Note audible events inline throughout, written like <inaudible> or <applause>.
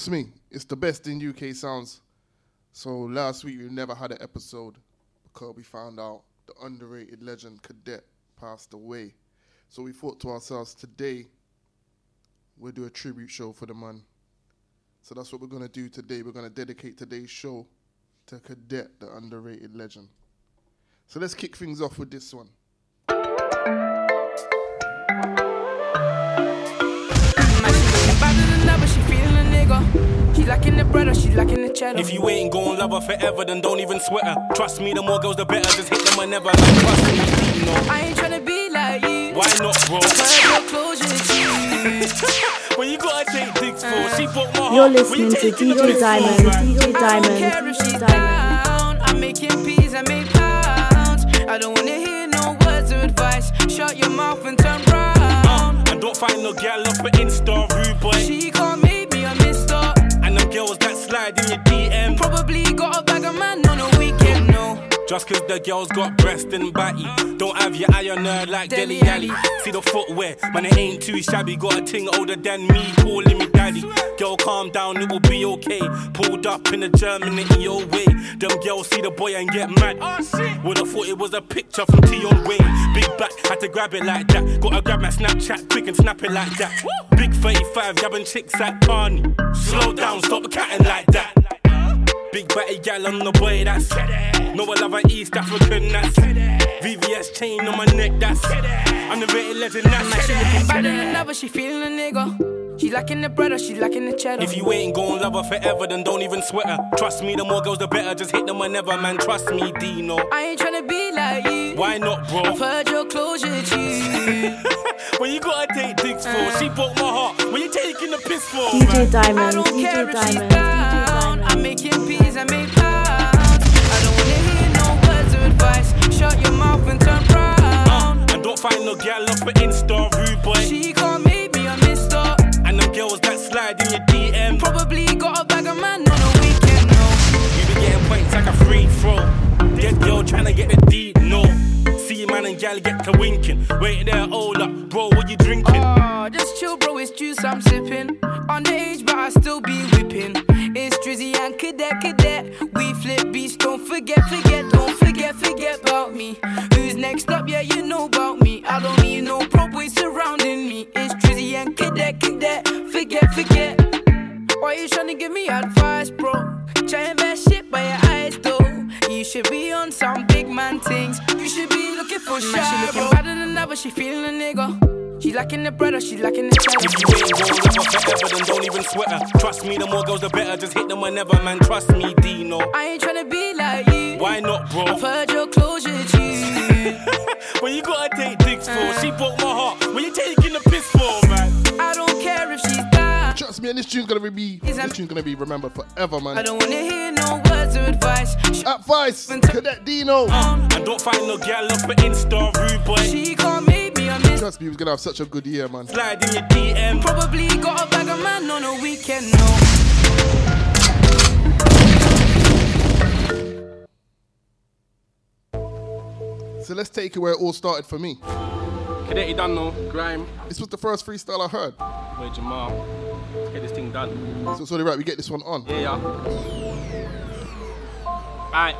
Trust me, it's the best in UK sounds. So last week we never had an episode because we found out the underrated legend Cadet passed away. So we thought to ourselves today we'll do a tribute show for the man. So that's what we're gonna do today. We're gonna dedicate today's show to Cadet, the underrated legend. So let's kick things off with this one. She lacking the bread or she lacking the cheddar. If you ain't gon' love her forever, then don't even sweat her. Trust me, the more girls, the better. Just hit them whenever. Man, trust me, you know. I ain't tryna be like you. Why not, bro? Cause your closure cheap. <laughs> when you gotta take dicks for, she broke my heart. You're When you listening to taking the DJ for, Diamond. man. DJ I don't Diamond. care if she's DJ down. I'm making peas, I make pounds. I don't wanna hear no words of advice. Shut your mouth and turn round. Uh, and don't find no gal off an Insta rude boy. She can't me a mister. Them girls that slide in your DM. Probably got a bag of man Just cause the girls got breast and batty. Don't have your eye on her like Dele Alli. See the footwear, man, it ain't too shabby. Got a ting older than me, calling me daddy. Girl, calm down, it will be okay. Pulled up in the German in your way. Them girls see the boy and get mad. Would've thought it was a picture from Tion Wayne. Big back, had to grab it like that. Gotta grab my Snapchat quick and snap it like that. Big 35, yabbing chicks at Barney. Slow down, stop catting like that. Big batty gal on the boy, that's No, I love an East African, that's VVS chain on my neck, that's I'm the rated legend, that's She looking better than ever, she feeling a nigga. She lacking the bread or she lacking the cheddar. If you ain't gon' love her forever, then don't even sweat her. Trust me, the more girls, the better. Just hit them whenever, man. Trust me, Deno. I ain't tryna be like you. Why not, bro? I've heard your closure cheap. <laughs> when you gotta take dicks for, uh. she broke my heart. When you taking the piss for, DJ man? I Diamond. don't care DJ if she's Diamond. down. DJ I'm Diamond. making I make pounds. I don't wanna hear no words of advice. Shut your mouth and turn round. Uh, and don't find no gal off an Insta rude boy. She can't make me a mister. And them girls that slide in your DM. Probably got a bag of man on a weekend, no. You be getting points like a free throw. Dead girl tryna get the D, no. See man and gal get to winking. Wait there, hold up, bro, what you drinking? Oh, just chill, bro. It's juice I'm sipping. Underage, but I still be whipping. It's Drizzy and Cadet, Cadet. Forget, forget, don't forget, forget about me. Who's next up? Yeah, you know about me. I don't need no boys surrounding me. It's Drizzy and Cadet, Cadet. Forget, forget. Why you tryna give me advice, bro? Trying best shit by your eyes, though. You should be on some big man things. You should be looking for shit. She looking better than ever. She feeling a nigga. She lacking the bread or she lacking the cheddar. If you ain't gon' love her forever, then don't even sweat her. Trust me, the more girls, the better. Just hit them whenever, man. Trust me, Deno. I ain't tryna be like you. Why not, bro? I've heard your closure cheap. <laughs> when you gotta take dicks for, she broke my heart. When you taking the piss for, man? I don't care if she's down. Trust me, and this tune's gonna be Is this I'm- tune's gonna be remembered forever, man. I don't wanna hear no words of advice. Sh- Advice, Cadet Deno. And don't find no gal up an Insta rude boy. She can't make me a miss. Trust me, he was gonna have such a good year, man. Slide in your DM. Probably got a bag of man on a weekend, no. So let's take it where it all started for me. Cadet, you done no? Grime. This was the first freestyle I heard. Wait, Jamal. Let's get this thing done. So it's only right we get this one on. Yeah, yeah. Alright.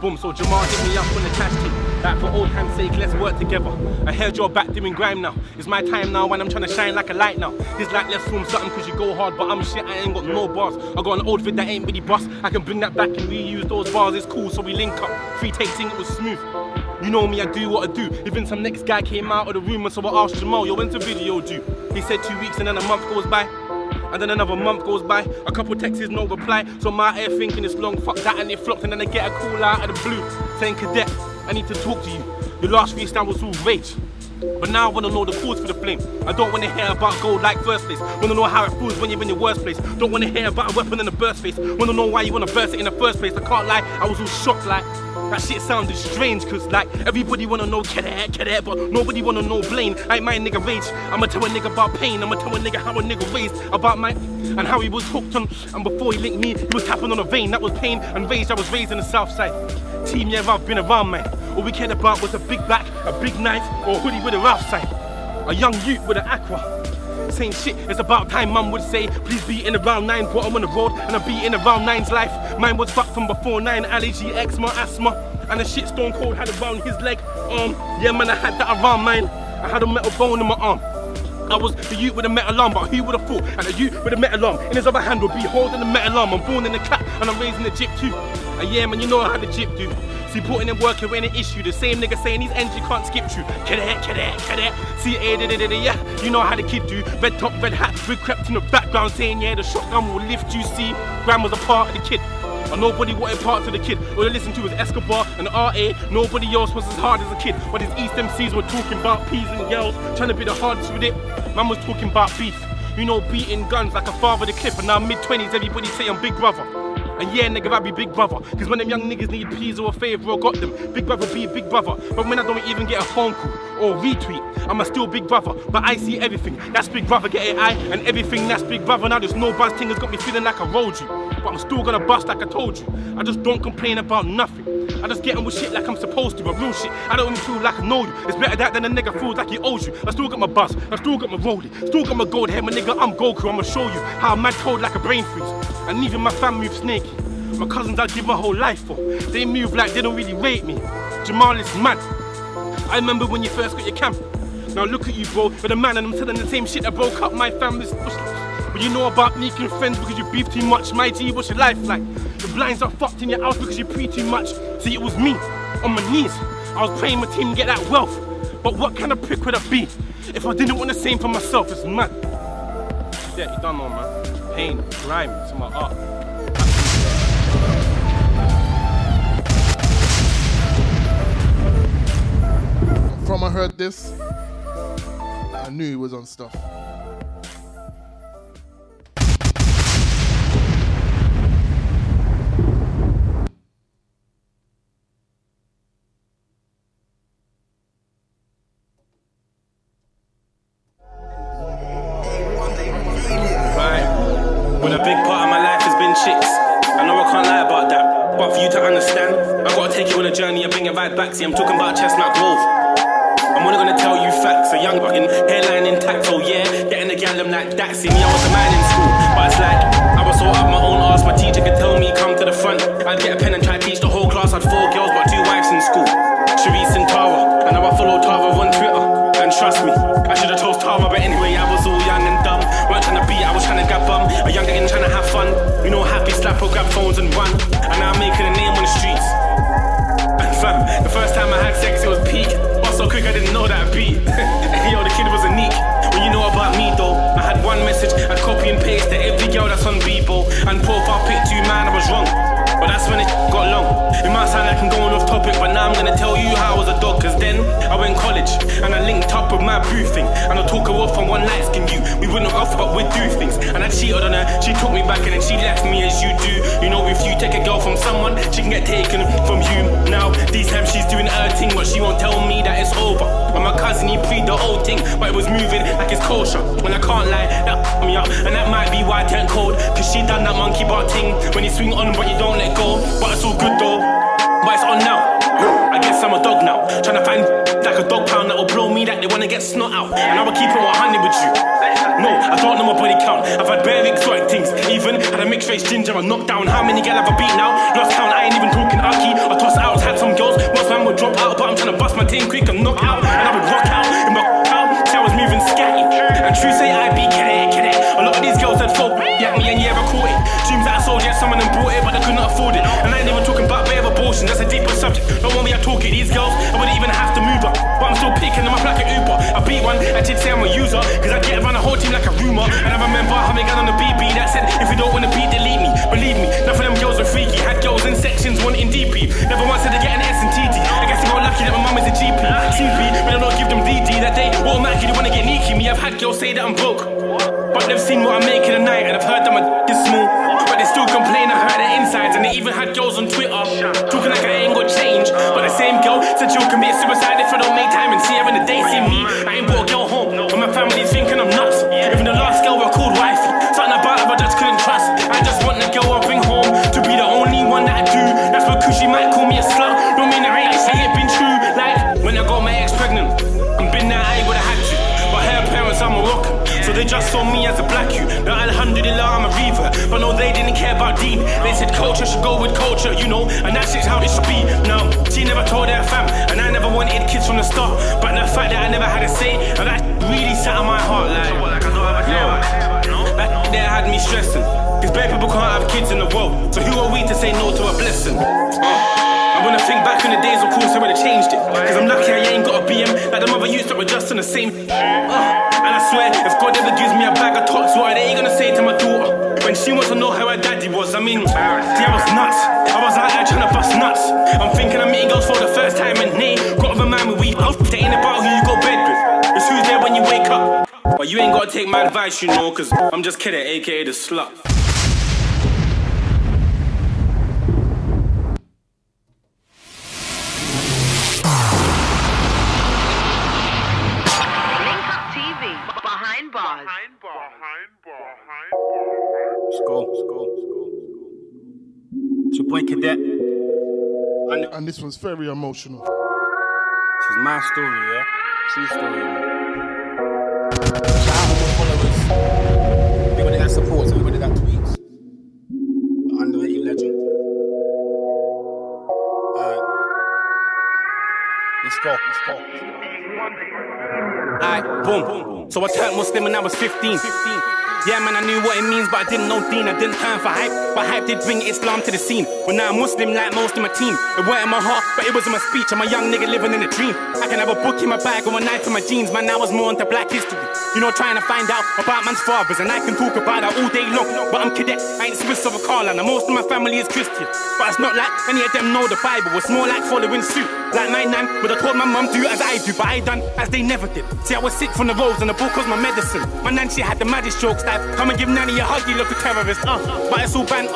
Boom, so Jamal hit me up on the cash team. Like for old time's sake, let's work together. I heard you're back doing grime now. It's my time now when I'm trying to shine like a light now. This like let's film something cause you go hard, but I'm shit, I ain't got no bars. I got an old vid that ain't really bust. I can bring that back and reuse those bars, it's cool, so we link up. Free in, it was smooth. You know me, I do what I do. Even some next guy came out of the room and so I asked Jamal, yo, when's the video due? He said two weeks and then a month goes by. And then another month goes by, a couple texts, no reply. So out here thinking it's long, fuck that, and it flopped. And then I get a call out of the blue saying, Cadet, I need to talk to you. Your last freestyle was all rage. But now I wanna know the cause for the flame. I don't wanna hear about gold like first place. Wanna know how it feels when you're in your worst place. Don't wanna hear about a weapon in the burst face. Wanna know why you wanna burst it in the first place. I can't lie, I was all shocked like that shit sounded strange, cause like everybody wanna know cadet, cadet, but nobody wanna know Blaine. I ain't my nigga rage. I'ma tell a nigga about pain. I'ma tell a nigga how a nigga raised about my and how he was hooked on. And before he linked me, he was tapping on a vein. That was pain and rage. I was raised in the south side. Team, I've been around, man. All we cared about was a big back, a big knife, or a hoodie with a rough side. A young youth with an aqua. Same shit, it's about time, mum would say. Please be in around nine, but I'm on the road and I'm beating around nine's life. Mine was fucked from before nine, allergy, eczema, asthma. And the shit stone cold had around his leg. Um, yeah, man, I had that around mine. I had a metal bone in my arm. I was the youth with a metal arm, but who would have thought? And the youth with a metal arm in his other hand would be holding the metal arm. I'm born in the cat and I'm raising the jip too. And yeah, man, you know how the jip do. See, putting in work ain't an issue. The same nigga saying his engine can't skip through. Cadet, cadet, cadet. See, eh, da, da, da, da, yeah, you know how the kid do. Red top, red hat, we crept in the background saying, yeah, the shotgun will lift you. See, Gram was a part of the kid. And nobody wanted parts of the kid. All they listened to was Escobar and RA. Nobody else was as hard as a kid. But his East MCs were talking about peas and girls, trying to be the hardest with it. Man was talking about beef. You know, beating guns like a father the clip. And now mid 20s, everybody saying big brother. And yeah, nigga, I be big brother. Cause when them young niggas need peas or a favour, I got them. Big brother be big brother. But when I don't even get a phone call or retweet, I'm a still big brother. But I see everything. That's big brother, get it, I. And everything that's big brother. Now there's no buzz thing has got me feeling like I rolled you. But I'm still gonna bust like I told you. I just don't complain about nothing. I just get on with shit like I'm supposed to, but real shit. I don't even feel like I know you. It's better that than a nigga feels like he owes you. I still got my buzz, I still got my rollie, still got my gold head, my nigga. I'm Goku. I'ma show you how I'm mad cold like a brain freeze. And even my fam move snaky. My cousins I give my whole life for. They move like they don't really rate me. Jamal is mad. I remember when you first got your camera. Now look at you, bro, with a man and I'm telling the same shit that broke up my family's. You know about me, making friends because you beef too much. My G, what's your life like? The blinds are fucked in your house because you pee too much. See, it was me, on my knees. I was praying my team get that wealth. But what kind of prick would I be if I didn't want the same for myself? It's mad. Yeah, you don't know, man. Pain, grime, it's my art. From I heard this, I knew he was on stuff. Take you on a journey and bring it right back. See, I'm talking about Chestnut Grove. I'm only gonna tell you facts. A young fucking hairline intact, oh yeah. Getting the gal them like that. See me, I was a man in school. But it's like, I was so up my own ass. My teacher could tell me, come to the front. I'd get a pen and But so like I'm going off topic, but now I'm gonna tell you how I was a dog. Cause then I went college and I linked up with my boo thing. And I took her off on one light skin you. We wouldn't off, but we'd do things. And I cheated on her, she took me back and then she left me as you do. You know, if you take a girl from someone, she can get taken from you. Now, these times she's doing her thing, but she won't tell me that it's over. And my cousin, he pre the whole thing, but it was moving like it's kosher. When I can't lie, that me up. And that might be why I turned cold. Cause she done that monkey bar thing. When you swing on, but you don't let go. But it's all good though. It's on now. I guess I'm a dog now. Trying to find like a dog pound that will blow me that they wanna get snot out. And I will keep it 100 with you. No, I don't know my body count. I've had bare exotic things. Even had a mixed race ginger and knocked down. How many gal have I beat now? Lost count, I ain't even talking Aki. I toss out, had some girls. Most man would drop out, but I'm trying to bust my team quick and knock out. And I would rock out in my. See, I was moving scatty. And true say I be kidding, kidding. A lot of these girls had folk yeah, me and yeah, I caught it. Dreams that I sold, yeah, some of them bought it, but they couldn't afford it. And I ain't even talking about bare abortion, that's a deeper subject. Don't want me to talk it, these girls, I wouldn't even have to move up. But I'm still picking them up like an Uber. I beat one, I did say I'm a user, cause I get around the whole team like a rumor. And I remember having gun on the BB that said, if you don't wanna beat, delete me. Believe me, none of them girls were freaky. Had girls in sections wanting DP. Never once said they get an S and TT. I guess I got lucky that my mum is a GP. Be, but I don't give them DD that day. Automatically they wanna get sneaky. Me, I've had girls say that I'm broke. But they've seen what I make in a night and I've heard that my d- is small. Said culture should go with culture, you know, and that's just how it should be. No, she never told her fam, and I never wanted kids from the start. But the fact that I never had a say, and that really sat on my heart like. Yo, that there had me stressing. Cause bare people can't have kids in the world. So who are we to say no to a blessing? I think back in the days, of course, I would have changed it. Cause I'm lucky I ain't got a BM like the mother used to adjust in the same. Uh, and I swear, if God ever gives me a bag of tots, what are they gonna say to my daughter? When she wants to know how her daddy was, I mean, see, I was nuts. I was out there trying to bust nuts. I'm thinking I'm meeting girls for the first time, and nay, got with a man with weed. It ain't about who you go bed with, it's who's there when you wake up. But you ain't gotta take my advice, you know, cause I'm just kidding, aka the slut. It's your boy And this And this one's very emotional. This is my story, yeah? True story, man. Shout out to the followers. Everybody that supports, everybody that tweets. The underrated legend. Alright. Let's go, let's go. Let's go. Alright, boom. So I turned Muslim when I was 15. Yeah, man, I knew what it means, but I didn't know deen. I didn't turn for hype, but hype did bring Islam to the scene. But now I'm Muslim, like most of my team. It weren't in my heart, but it was in my speech. I'm a young nigga living in a dream. I can have a book in my bag or a knife in my jeans. Man, I was more into black history. You know, trying to find out about man's fathers, and I can talk about that all day long. But I'm cadet, I ain't Swiss of a Carlin. and most of my family is Christian. But it's not like any of them know the Bible. It's more like following suit. Like my nan would have told my mum to do as I do, but I done as they never did. See, I was sick from the roads, and the book was my medicine. My nan, she had the maddest jokes that come and give Nanny a hug, you look a terrorist. Uh, but it's all banter.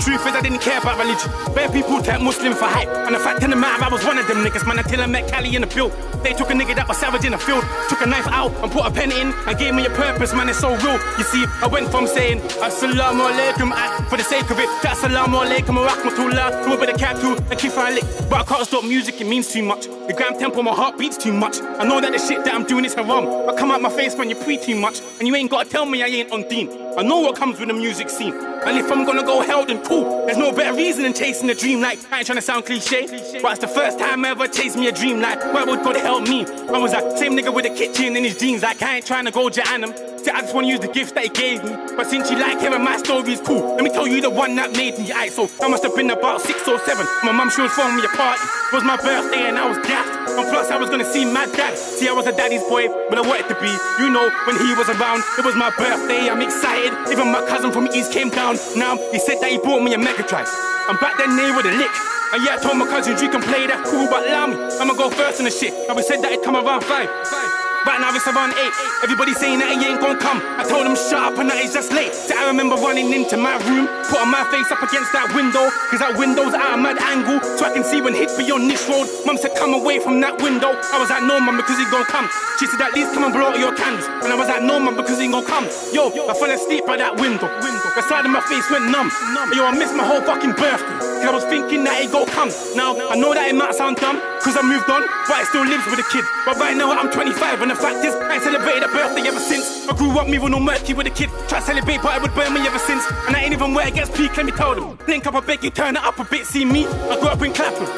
Truth is, I didn't care about religion. Bare people take Muslim for hype. And the fact of the matter, I was one of them niggas, man, until I met Cali in the field. They took a nigga that was savage in the field, took a knife out and put a pen in and gave me a purpose, man, it's so real. You see, I went from saying, Assalamu alaikum, ah, for the sake of it, to Assalamu alaikum rahmatullah, with a capital and keep on lick. But I can't stop music, it means too much. The gram tempo, my heart beats too much. I know that the shit that I'm doing is haram. I come out my face when you pre too much, and you ain't gotta tell me I ain't on deen. I know what comes with the music scene. And if I'm gonna go hell, then cool. There's no better reason than chasing a dream like I ain't trying to sound cliche, but it's the first time I ever chased me a dream like where would God help me? I was that same nigga with a kitchen in his jeans, like I ain't trying to go Jahannam. See, I just wanna use the gifts that he gave me. But since you like hearing my stories, cool. Let me tell you the one that made me. Aight, so I must have been about six or seven. My mum she was throwing me a party. It was my birthday and I was gassed. And plus I was gonna see my dad. See, I was a daddy's boy, but I wanted to be. You know, when he was around, it was my birthday. I'm excited. Even my cousin from the east came down. Now he said that he bought me a Mega Drive. I'm back then there with a lick. And yeah, I told my cousins you can play that cool, but allow me. I'ma go first in the shit. And we said that it'd come around five. five. Right now it's around eight. Everybody saying that he ain't gonna come. I told him shut up and that it's just late. I remember running into my room, putting my face up against that window, cause that window's at a mad angle, so I can see when hit be on this road. Mum said come away from that window. I was like no mum because he gonna come. She said at least come and blow out your candles. And I was like no mum because he gonna come. Yo, I fell asleep by that window. The side of my face went numb. Yo, I missed my whole fucking birthday. I was thinking that it go come. Now, I know that it might sound dumb, cause I moved on, but it still lives with a kid. But right now I'm 25, and the fact is, I ain't celebrated a birthday ever since. I grew up moving on murky with a kid. Try to celebrate, but it would burn me ever since. And I ain't even where it gets peak, let me tell them. Link up, I beg you, turn it up a bit. See me, I grew up in Clapham,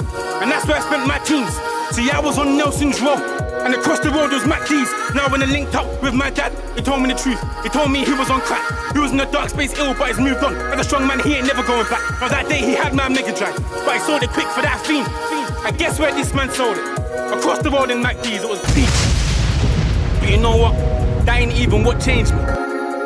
and that's where I spent my teens. See, I was on Nelson's Road, and across the road was Mac D's. Now when I linked up with my dad, he told me the truth. He told me he was on crack. He was in the dark space ill, but he's moved on. As a strong man, he ain't never going back. Now that day he had my Mega Drive, but he sold it quick for that fiend. I guess where this man sold it? Across the road in Mac D's, it was peak. But you know what? That ain't even what changed me.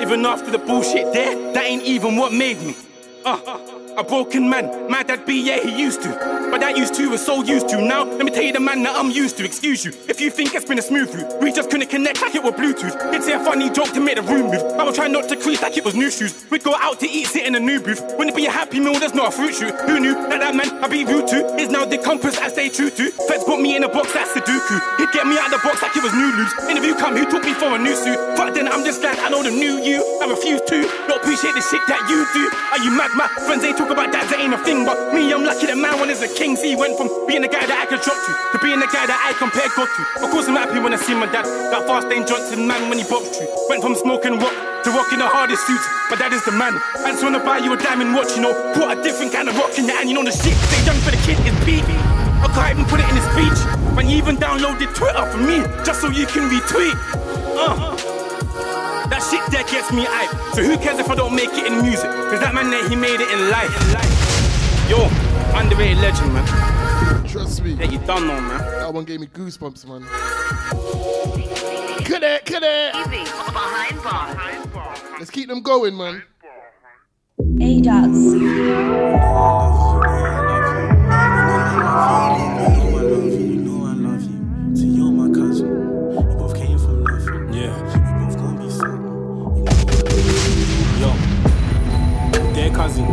Even after the bullshit there, that ain't even what made me. Uh, a broken man, my dad be, yeah, he used to. But that used to was so used to. Now, let me tell you the man that I'm used to. Excuse you, if you think it's been a smooth route, we just couldn't connect like it was Bluetooth. It's a funny joke to make the room move. I was trying not to crease like it was new shoes. We'd go out to eat, sit in a new booth. Wouldn't it be a happy meal, there's not a fruit shoot. Who knew that that man I'd be rude to is now the compass I stay true to. Feds put me in a box, that's Sudoku. He'd get me out of the box like it was new loops. Interview come, who took me for a new suit? But then I'm just glad I know the new you. I refuse to not appreciate the shit that you do. Are you mad? My friends, they talk about that, that ain't a thing. But me, I'm lucky that man one is a king. See, he went from being the guy that I could drop to to being the guy that I compare God to. Of course, I'm happy when I see my dad. That fast Dane Johnson man when he bops you. Went from smoking rock to rocking the hardest suits. My dad is the man. I just wanna buy you a diamond watch, you know. Put a different kind of rock in your hand, you know the shit they done for the kid is beat. I can't even put it in a speech. Man, you even downloaded Twitter for me, just so you can retweet. Uh. That shit there gets me hype. So who cares if I don't make it in music? Cause that man there, he made it in life. Yo, underrated legend, man. Trust me. Yeah, you done know, man. That one gave me goosebumps, man. Cadet, cadet. TV behind bars. Let's keep them going, man. A dots. Cousin,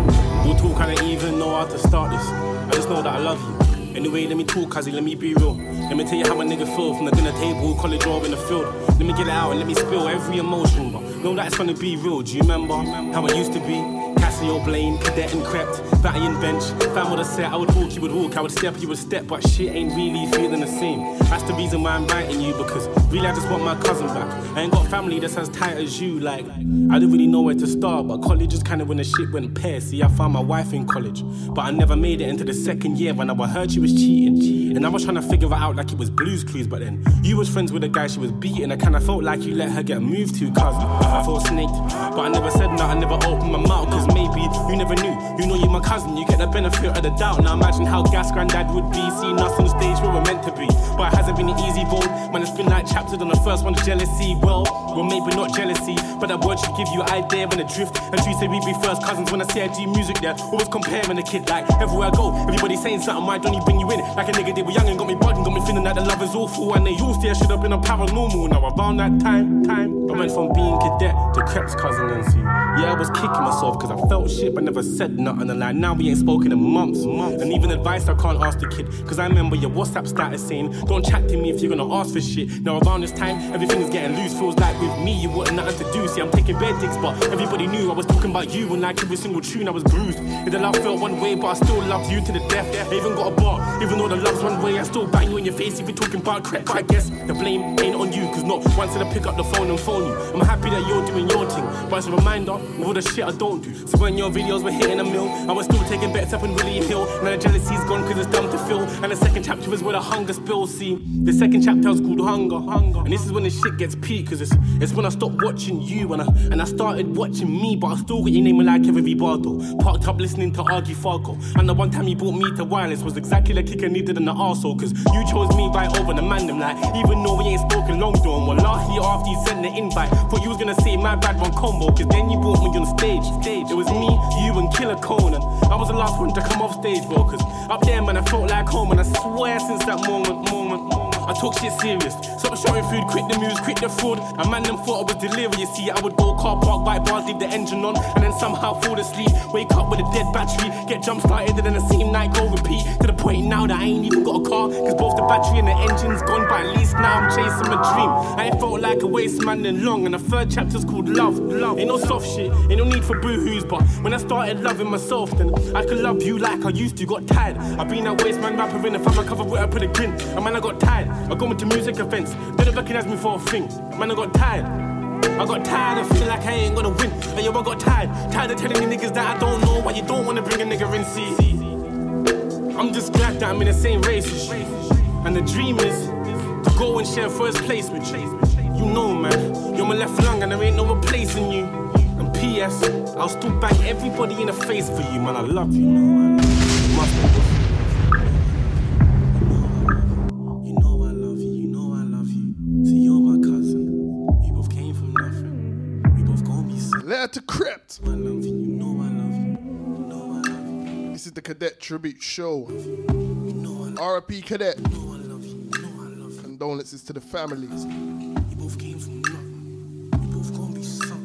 we'll talk, I don't even know how to start this. I just know that I love you. Anyway, let me talk, cousin, let me be real. Let me tell you how a nigga feel from the dinner table, college or in the field. Let me get it out and let me spill every emotion, but know that it's gonna be real. Do you remember how it used to be? Cassio, Blaine, cadet and Krept, battalion bench. Fam would have said I would walk, you would walk, I would step, you would step, but shit ain't really feeling the same. That's the reason why I'm writing you, because really I just want my cousin back. I ain't got family that's as tight as you, like I didn't really know where to start, but college is kinda when the shit went pear. See, I found my wife in college, but I never made it into the second year when I heard she was cheating. And I was trying to figure it out like it was blues clues, but then you was friends with a guy she was beating. I kinda felt like you let her get moved to, cuz I felt snaked. But I never said nothing, I never opened my mouth, cause maybe you never knew. You know you're my cousin, you get the benefit of the doubt. Now imagine how gas granddad would be seeing us on the stage where we're meant to be. But it hasn't been an easy road, man, it's been like chapters on the first one, jealousy. Well, well, maybe not jealousy, but that word should give you idea when adrift. And you say we'd be first cousins when I say I do music there. Always comparing a kid like everywhere I go, everybody saying something, why don't he bring you in? Like a nigga did with young and got me bugging, got me feeling like the love is awful. And they used to, I should have been a paranormal. Now around that time, time, I went from being cadet to Krept's cousin and see. Yeah, I was kicking myself because I felt shit but never said nothing. And like now we ain't spoken in months. months. And even advice I can't ask the kid. Cause I remember your WhatsApp status saying, Don't chat to me if you're gonna ask for shit. Now around this time, everything is getting loose. Feels like with me, you want nothing to do. See, I'm taking bed dicks, but everybody knew I was talking about you. And like every single tune, I was bruised. And the love felt one way, but I still loved you to the death. I even got a bar. Even though the love's one way, I still bang you in your face if you're talking about crap. But I guess the blame ain't on you, cause not once did I pick up the phone and phone you. I'm happy that you're doing your thing, but it's a reminder of all the shit I don't do. So when your videos were hitting a mill, I was still taking bets up in Willie Hill. Now the jealousy's gone cause it's dumb to fill. And the second chapter is where the hunger spills. See, the second chapter is called Hunger. Hunger. And this is when the shit gets peak, cause it's, it's when I stopped watching you and I, and I started watching me, but I still got your name like Kevin V. Bardo. Parked up listening to Argy Fargo. And the one time you brought me to wireless was exactly the kick I needed in the arsehole, cause you chose me right over the man, them like, even though we ain't spoken long. Well, last year after you sent the invite, thought you was gonna say my bad one combo, cause then you brought me on stage. stage. It was me, you, and Killer Konan. I was the last one to come off stage, bro, cause up there, man, I felt like home, and I swear since that moment, moment, I took shit serious. Stop showing food, quit the moves, quit the fraud. A man them thought I was delirious. See, I would go car park, white bars, leave the engine on, and then somehow fall asleep. Wake up with a dead battery, get jump started, and then the same night go repeat. To the point now that I ain't even got a car, cause both the battery and the engine's gone. But at least now I'm chasing my dream. I ain't felt like a waste man then long, and the third chapter's called love. Love ain't no soft shit, ain't no need for boohoo's. But when I started loving myself, then I could love you like I used to. Got tired. I've been that waste man rapper in the family cover with I put a grin. And man, I got tired. I got into music events, didn't recognize me for a thing. Man, I got tired. I got tired of feeling like I ain't gonna win. And yo, I got tired. Tired of telling the niggas that I don't know why you don't wanna bring a nigga in. See, I'm just glad that I'm in the same race you. And the dream is to go and share first place with you. You know, man, you're my left lung and there ain't no replacing you. And P.S. I'll still bang everybody in the face for you, man. I love you, man. Love you. This is the Cadet Tribute Show. You know I love RP Cadet. you. You know I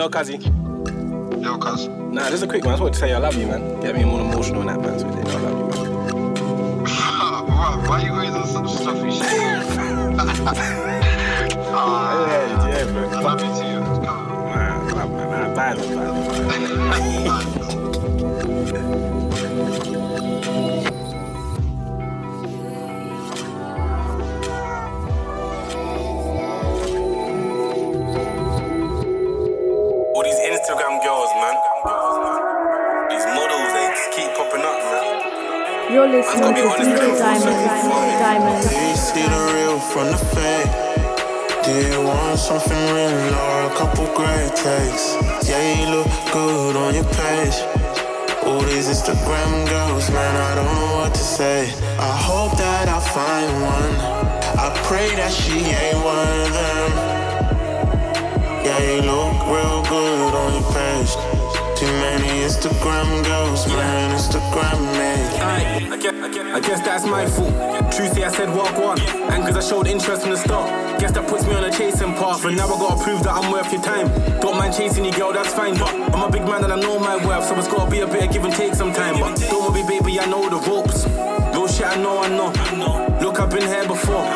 Yo, Kazi. Yo, cuz. Nah, this is a quick one. I just want to say I love you, man. Get me more emotional in that, man. So I love you, man. <laughs> Why you raising some stuffy shit? <laughs> <laughs> Ah, Yeah, yeah, bro. I love you too. Go. Nah, nah, nah, nah, bad, bad, listening to honest, DJ man. Diamond. Diamond. Do you see the real from the fake? Do you want something real or a couple great takes? Yeah, you look good on your page. All these Instagram girls, man, I don't know what to say. I hope that I find one. I pray that she ain't one of them. Yeah, you look real good on your page. Too many Instagram girls, man, Instagram me. Aye, I guess, I, guess, I guess that's my fault. Truthfully, I said walk one. And cause I showed interest from the start. Guess that puts me on a chasing path. And now I gotta prove that I'm worth your time. Don't mind chasing you, girl, that's fine. But I'm a big man and I know my worth. So it's gotta be a bit of give and take sometime. But don't worry, baby, I know the ropes. Real shit, I know, I know. Look, I've been here before.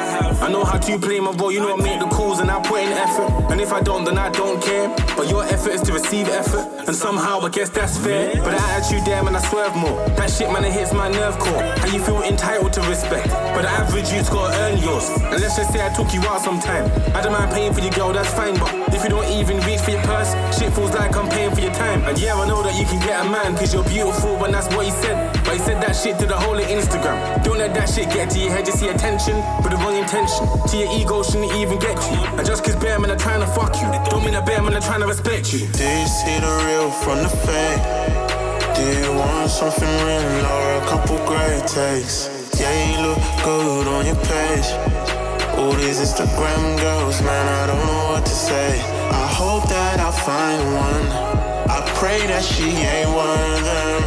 I know how to play my role. You know I make the calls and I put in effort. And if I don't, then I don't care. But your effort is to receive effort. And somehow I guess that's fair. But that attitude there, man, I swerve more. That shit, man, it hits my nerve core. How you feel entitled to respect. But the average you's gotta earn yours. And let's just say I took you out sometime. I don't mind paying for your girl, that's fine. But if you don't even reach for your purse, shit feels like I'm paying for your time. And yeah, I know that you can get a man, cause you're beautiful, and that's what he said. But he said that shit to the whole of Instagram. Don't let that shit get to your head, just see attention, with the wrong intention. To your ego shouldn't even get you. And just cause bare men are trying to fuck you, don't mean that bare men are trying to respect you. Do you see the real from the fake? Do you want something real or a couple great takes? Yeah, you look good on your page. All these Instagram girls, man, I don't know what to say. I hope that I find one. I pray that she ain't one of them.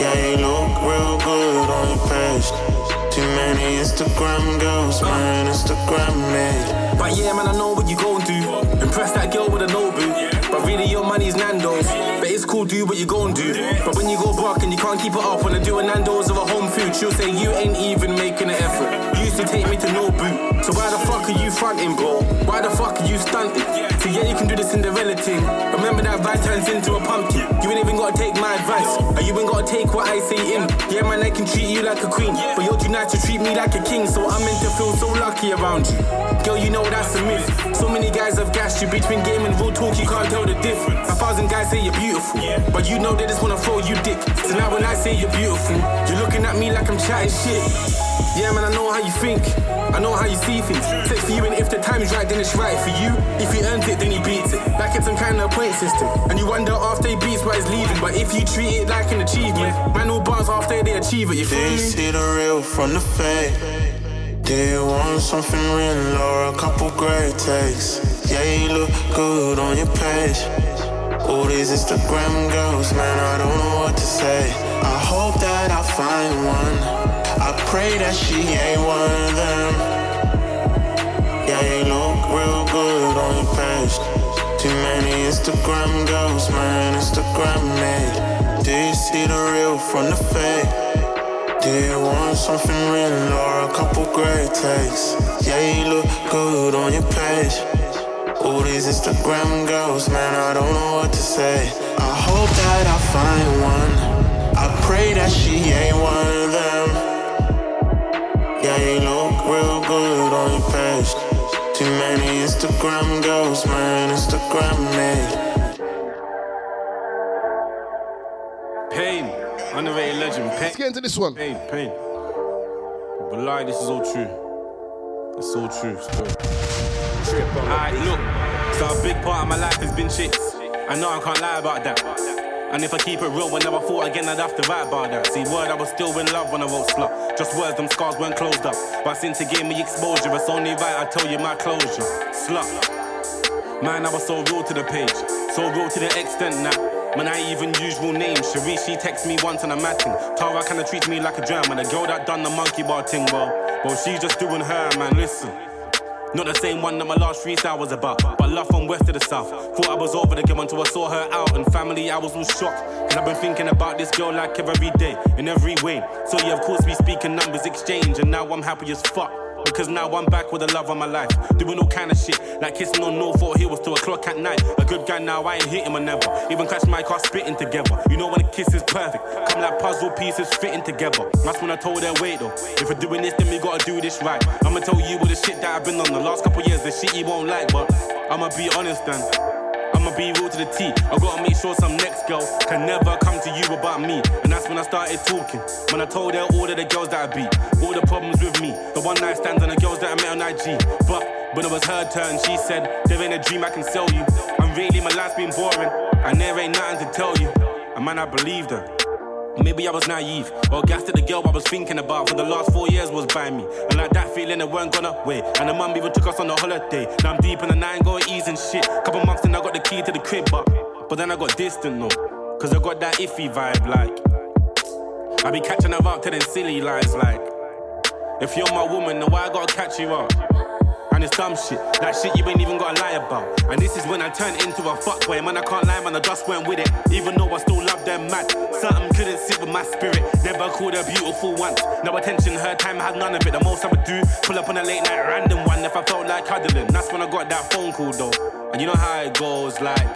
Yeah, you look real good on your page. Too many Instagram girls, man, Instagram me. But yeah, man, I know what you gon' do. Impress that girl with a Nobu. But really, your money's Nando's. It's cool, do what you gon' do. But when you go broke and you can't keep it up when I do a Nando's of a home food, she'll say you ain't even making an effort. You used to take me to Nobu. So why the fuck are you fronting, bro? Why the fuck are you stunting? So yeah, you can do this in the Cinderella thing. Remember that vibe turns into a pumpkin. You ain't even gotta take my advice. Or you ain't gotta take what I say in. Yeah, man, I can treat you like a queen. But you're too nice to treat me like a king. So I'm meant to feel so lucky around you. Girl, you know that's a myth. So many guys have gassed you between game and real talk, you can't tell the difference. A thousand guys say you're beautiful, but you know they just wanna throw you dick. So now when I say you're beautiful, you're looking at me like I'm chatting shit. Yeah, man, I know how you think. I know how you see things. Sex for you, and if the time's right, then it's right for you. If he earns it, then he beats it. Like it's some kind of point system. And you wonder after he beats why he's leaving. But if you treat it like an achievement, man will bounce after they achieve it. You feel me? see the real from the fake? Do you want something real or a couple great takes? Yeah, you look good on your page. All these Instagram girls, man, I don't know what to say. I hope that I find one. I pray that she ain't one of them. Yeah, you look real good on your page. Too many Instagram girls, man, Instagram me. Do you see the real from the fake? Do you want something real or a couple great takes? Yeah, you look good on your page. All these Instagram girls, man, I don't know what to say. I hope that I find one. I pray that she ain't one of them. Yeah, you look real good on your page. Too many Instagram girls, man, Instagram me. Underrated legend. Pain. Let's get into this one. Pain, pain. But lie, this is all true. It's all true. Still. Alright, look. So a big part of my life has been shit. I know I can't lie about that. And if I keep it real, whenever I thought again, I'd have to write about that. See, word, I was still in love when I wrote slut. Just words, them scars weren't closed up. But since it gave me exposure, it's only right I tell you my closure. Slut. Man, I was so real to the page. So real to the extent that Man, I even usual names. Cherie, she texts me once and I'm matting. Tara kinda treats me like a German. The girl that done the monkey bar thing, well, well, she's just doing her, man. Listen. Not the same one that my last freestyle was about, but love from west to the south. Thought I was over the girl until I saw her out, and family, I was all shocked. Cause I've been thinking about this girl like every day, in every way. So yeah, of course we speak and numbers exchange, and now I'm happy as fuck. Because now I'm back with the love of my life. Doing all kind of shit, like kissing on no Hill was till o'clock at night. A good guy now, I ain't hitting my never. Even catch my car spitting together. You know when a kiss is perfect, come like puzzle pieces fitting together. That's when I told her, wait though. If we're doing this, then we gotta do this right. I'ma tell you all the shit that I've been on the last couple years, the shit you won't like, but I'ma be honest I'ma be real to the T. I gotta make sure some next girl can never come to you about me. And that's when I started talking. When I told her all of the girls that I beat, all the problems with me, the one night stands and the girls that I met on IG. But when it was her turn, she said, There ain't a dream I can sell you. And really, my life's been boring, and there ain't nothing to tell you. And man, I believed her. Maybe I was naive or gassed at the girl I was thinking about for the last four years was by me. And like that feeling, it weren't gonna wait. And the mum even took us on a holiday. Now I'm deep in the nine, go ease and shit. Couple months and I got the key to the crib, but but then I got distant though. Cause I got that iffy vibe, like. I be catching her up to them silly lies, like. If you're my woman, then why I gotta catch you up? And it's dumb shit, that shit you ain't even gotta lie about. And this is when I turned into a fuckboy, man. I can't lie, man. I just went with it, even though I still love them mad. Something couldn't sit with my spirit. Never called her beautiful once. No attention, her time had none of it. The most I would do, pull up on a late night random one if I felt like cuddling. That's when I got that phone call though. And you know how it goes, like,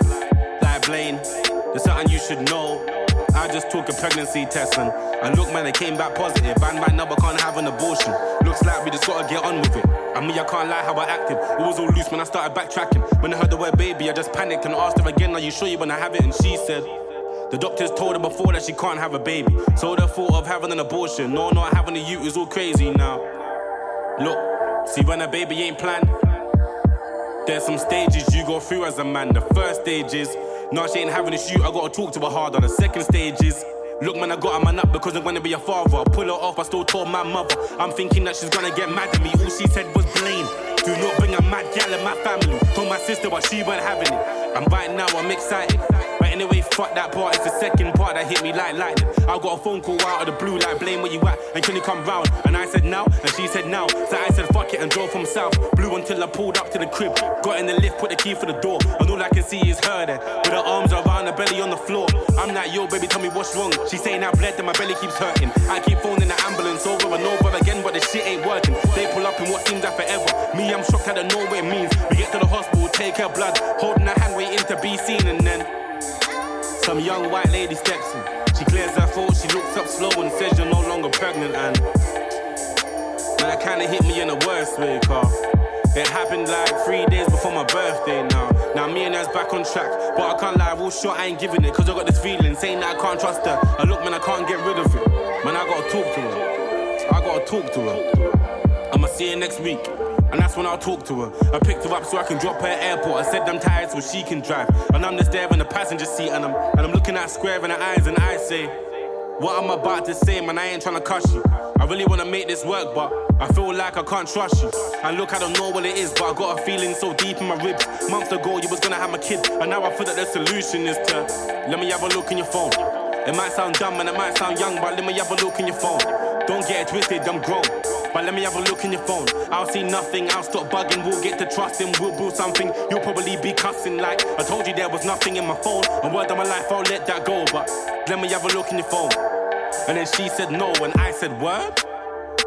like Blaine. There's something you should know. I just took a pregnancy test and, I look, man, it came back positive. And now I can't have an abortion. Looks like we just gotta get on with it. And me, I can't lie how I acted. It was all loose when I started backtracking. When I heard the word baby, I just panicked and asked her again, Are you sure you wanna have it? And she said, the doctors told her before that she can't have a baby. So the thought of having an abortion, no, not having a youth is all crazy now. Look, see when a baby ain't planned, there's some stages you go through as a man. The first stage is, no, she ain't having a shoot, I gotta talk to her harder. The second stage is, look, man, I got her man up because I'm gonna be a father. I pull her off, I still told my mother. I'm thinking that she's gonna get mad at me. All she said was Blaine. Do not bring a mad gal in my family. Told my sister, but she weren't having it. And right now, I'm excited. Anyway, fuck that part. It's the second part that hit me like lightning. I got a phone call out of the blue, like Blaine where you at, and can you come round? And I said now, and she said now. So I said fuck it and drove from south. Blue until I pulled up to the crib. Got in the lift, put the key for the door, and all I can see is her there, with her arms around her belly on the floor. I'm like, yo, baby, tell me what's wrong. She saying I bled and my belly keeps hurting. I keep phoning the ambulance over and over again, but the shit ain't working. They pull up in what seems like forever. Me, I'm shocked, I don't know what it means. We get to the hospital, take her blood, holding her hand, waiting to be seen, and then. Some young white lady steps in. She clears her throat, she looks up slow and says you're no longer pregnant. And man, that kinda hit me in the worst way, car. It happened like three days before my birthday now. Now me and her's back on track. But I can't lie, real short, I ain't giving it. Cause I got this feeling saying that I can't trust her. I look, man, I can't get rid of it. Man, I gotta talk to her. I gotta talk to her. I'ma see you next week. And that's when I'll talk to her. I picked her up so I can drop her at airport. I said I'm tired so she can drive. And I'm just there in the passenger seat and I'm and I'm looking at square in her eyes and I say, What I'm about to say, man, I ain't trying to cuss you. I really wanna make this work, but I feel like I can't trust you. And look, I don't know what it is, but I got a feeling so deep in my ribs. Months ago, you was gonna have my kid, and now I feel that the solution is to let me have a look in your phone. It might sound dumb and it might sound young, but let me have a look in your phone. Don't get it twisted, I'm grown. But let me have a look in your phone. I'll see nothing, I'll stop bugging. We'll get to trusting, we'll build something. You'll probably be cussing like I told you there was nothing in my phone. A word of my life, I'll let that go. But let me have a look in your phone. And then she said no, and I said, Word?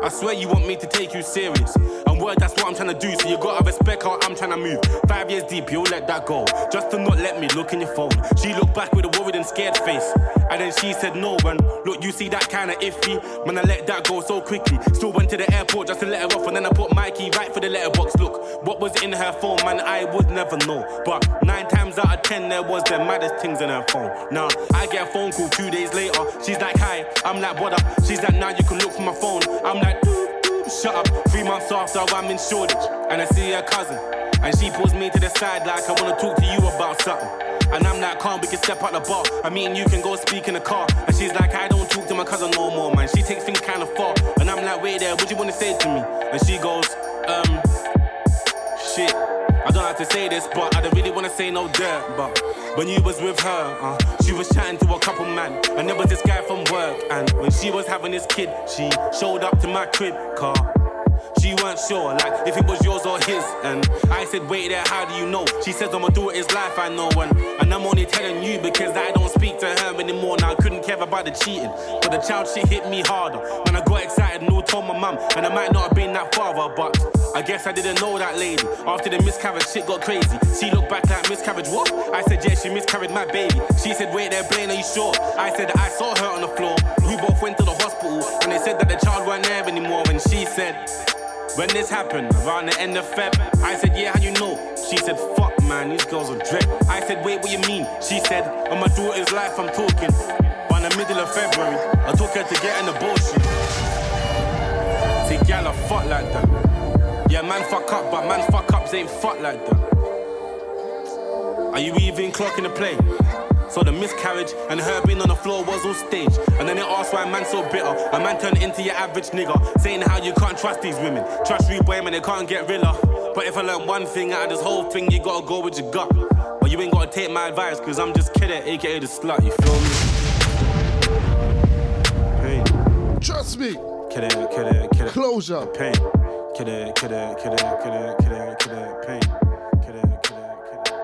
I swear you want me to take you serious. And word, that's what I'm trying to do. So you gotta respect how I'm trying to move. Five years deep, you'll let that go. Just to not let me look in your phone. She looked back with a worried and scared face. And then she said no, and look, you see that kinda iffy. Man, I let that go so quickly. Still went to the airport just to let her off, and then I put Mikey right for the letterbox. Look, what was in her phone, man, I would never know. But nine times out of ten, there was the maddest things in her phone. Now, I get a phone call two days later. She's like, hi, I'm like, what up? She's like, now you can look for my phone. I'm like, shut up. Three months after, I'm in Shoreditch, and I see her cousin. And she pulls me to the side like I wanna talk to you about something. And I'm like, calm, we can step out the bar. I mean, you can go speak in the car. And she's like, I don't talk to my cousin no more, man. She takes things kinda far. And I'm like, wait there, what you wanna say to me? And she goes, um, shit. I don't have to say this, but I don't really wanna say no dirt. But when you was with her, uh, she was chatting to a couple man, and there was this guy from work. And when she was having this kid, she showed up to my crib car. she weren't sure, like if it was yours or his. And I said, wait there, how do you know? She says, I'ma do it, it's life, I know. And, and I'm only telling you because I don't speak to her anymore. Now I couldn't care about the cheating, but the child shit hit me harder. When I got my mum, and I might not have been that father, but I guess I didn't know that lady. After the miscarriage, shit got crazy. She looked back like miscarriage, what? I said, yeah, she miscarried my baby. She said, wait there, Blaine, are you sure? I said, I saw her on the floor. We both went to the hospital, and they said that the child weren't there anymore. And she said, when this happened, around the end of Feb, I said, yeah, how you know? She said, fuck, man, these girls are dread. I said, wait, what you mean? She said, on my daughter's life, I'm talking. By the middle of February, I took her to get an abortion. See, gal, I fuck like that. Yeah, man, fuck up, but man, fuck ups ain't fuck like that. Are you even clocking the play? So the miscarriage and her being on the floor was all staged. And then they asked why man so bitter. A man turned into your average nigga, saying how you can't trust these women. Trust you, boy, man, they can't get realer. But if I learn one thing out of this whole thing, you gotta go with your gut. But you ain't gotta take my advice, cause I'm just kidding, aka the slut, you feel me? Pain. Trust me. Kid it, kid it, kid it. Closure. Pain. Kid it, kid it, kid it, kid it, kid it, kid it, pain. Kid it, kid it, kid it.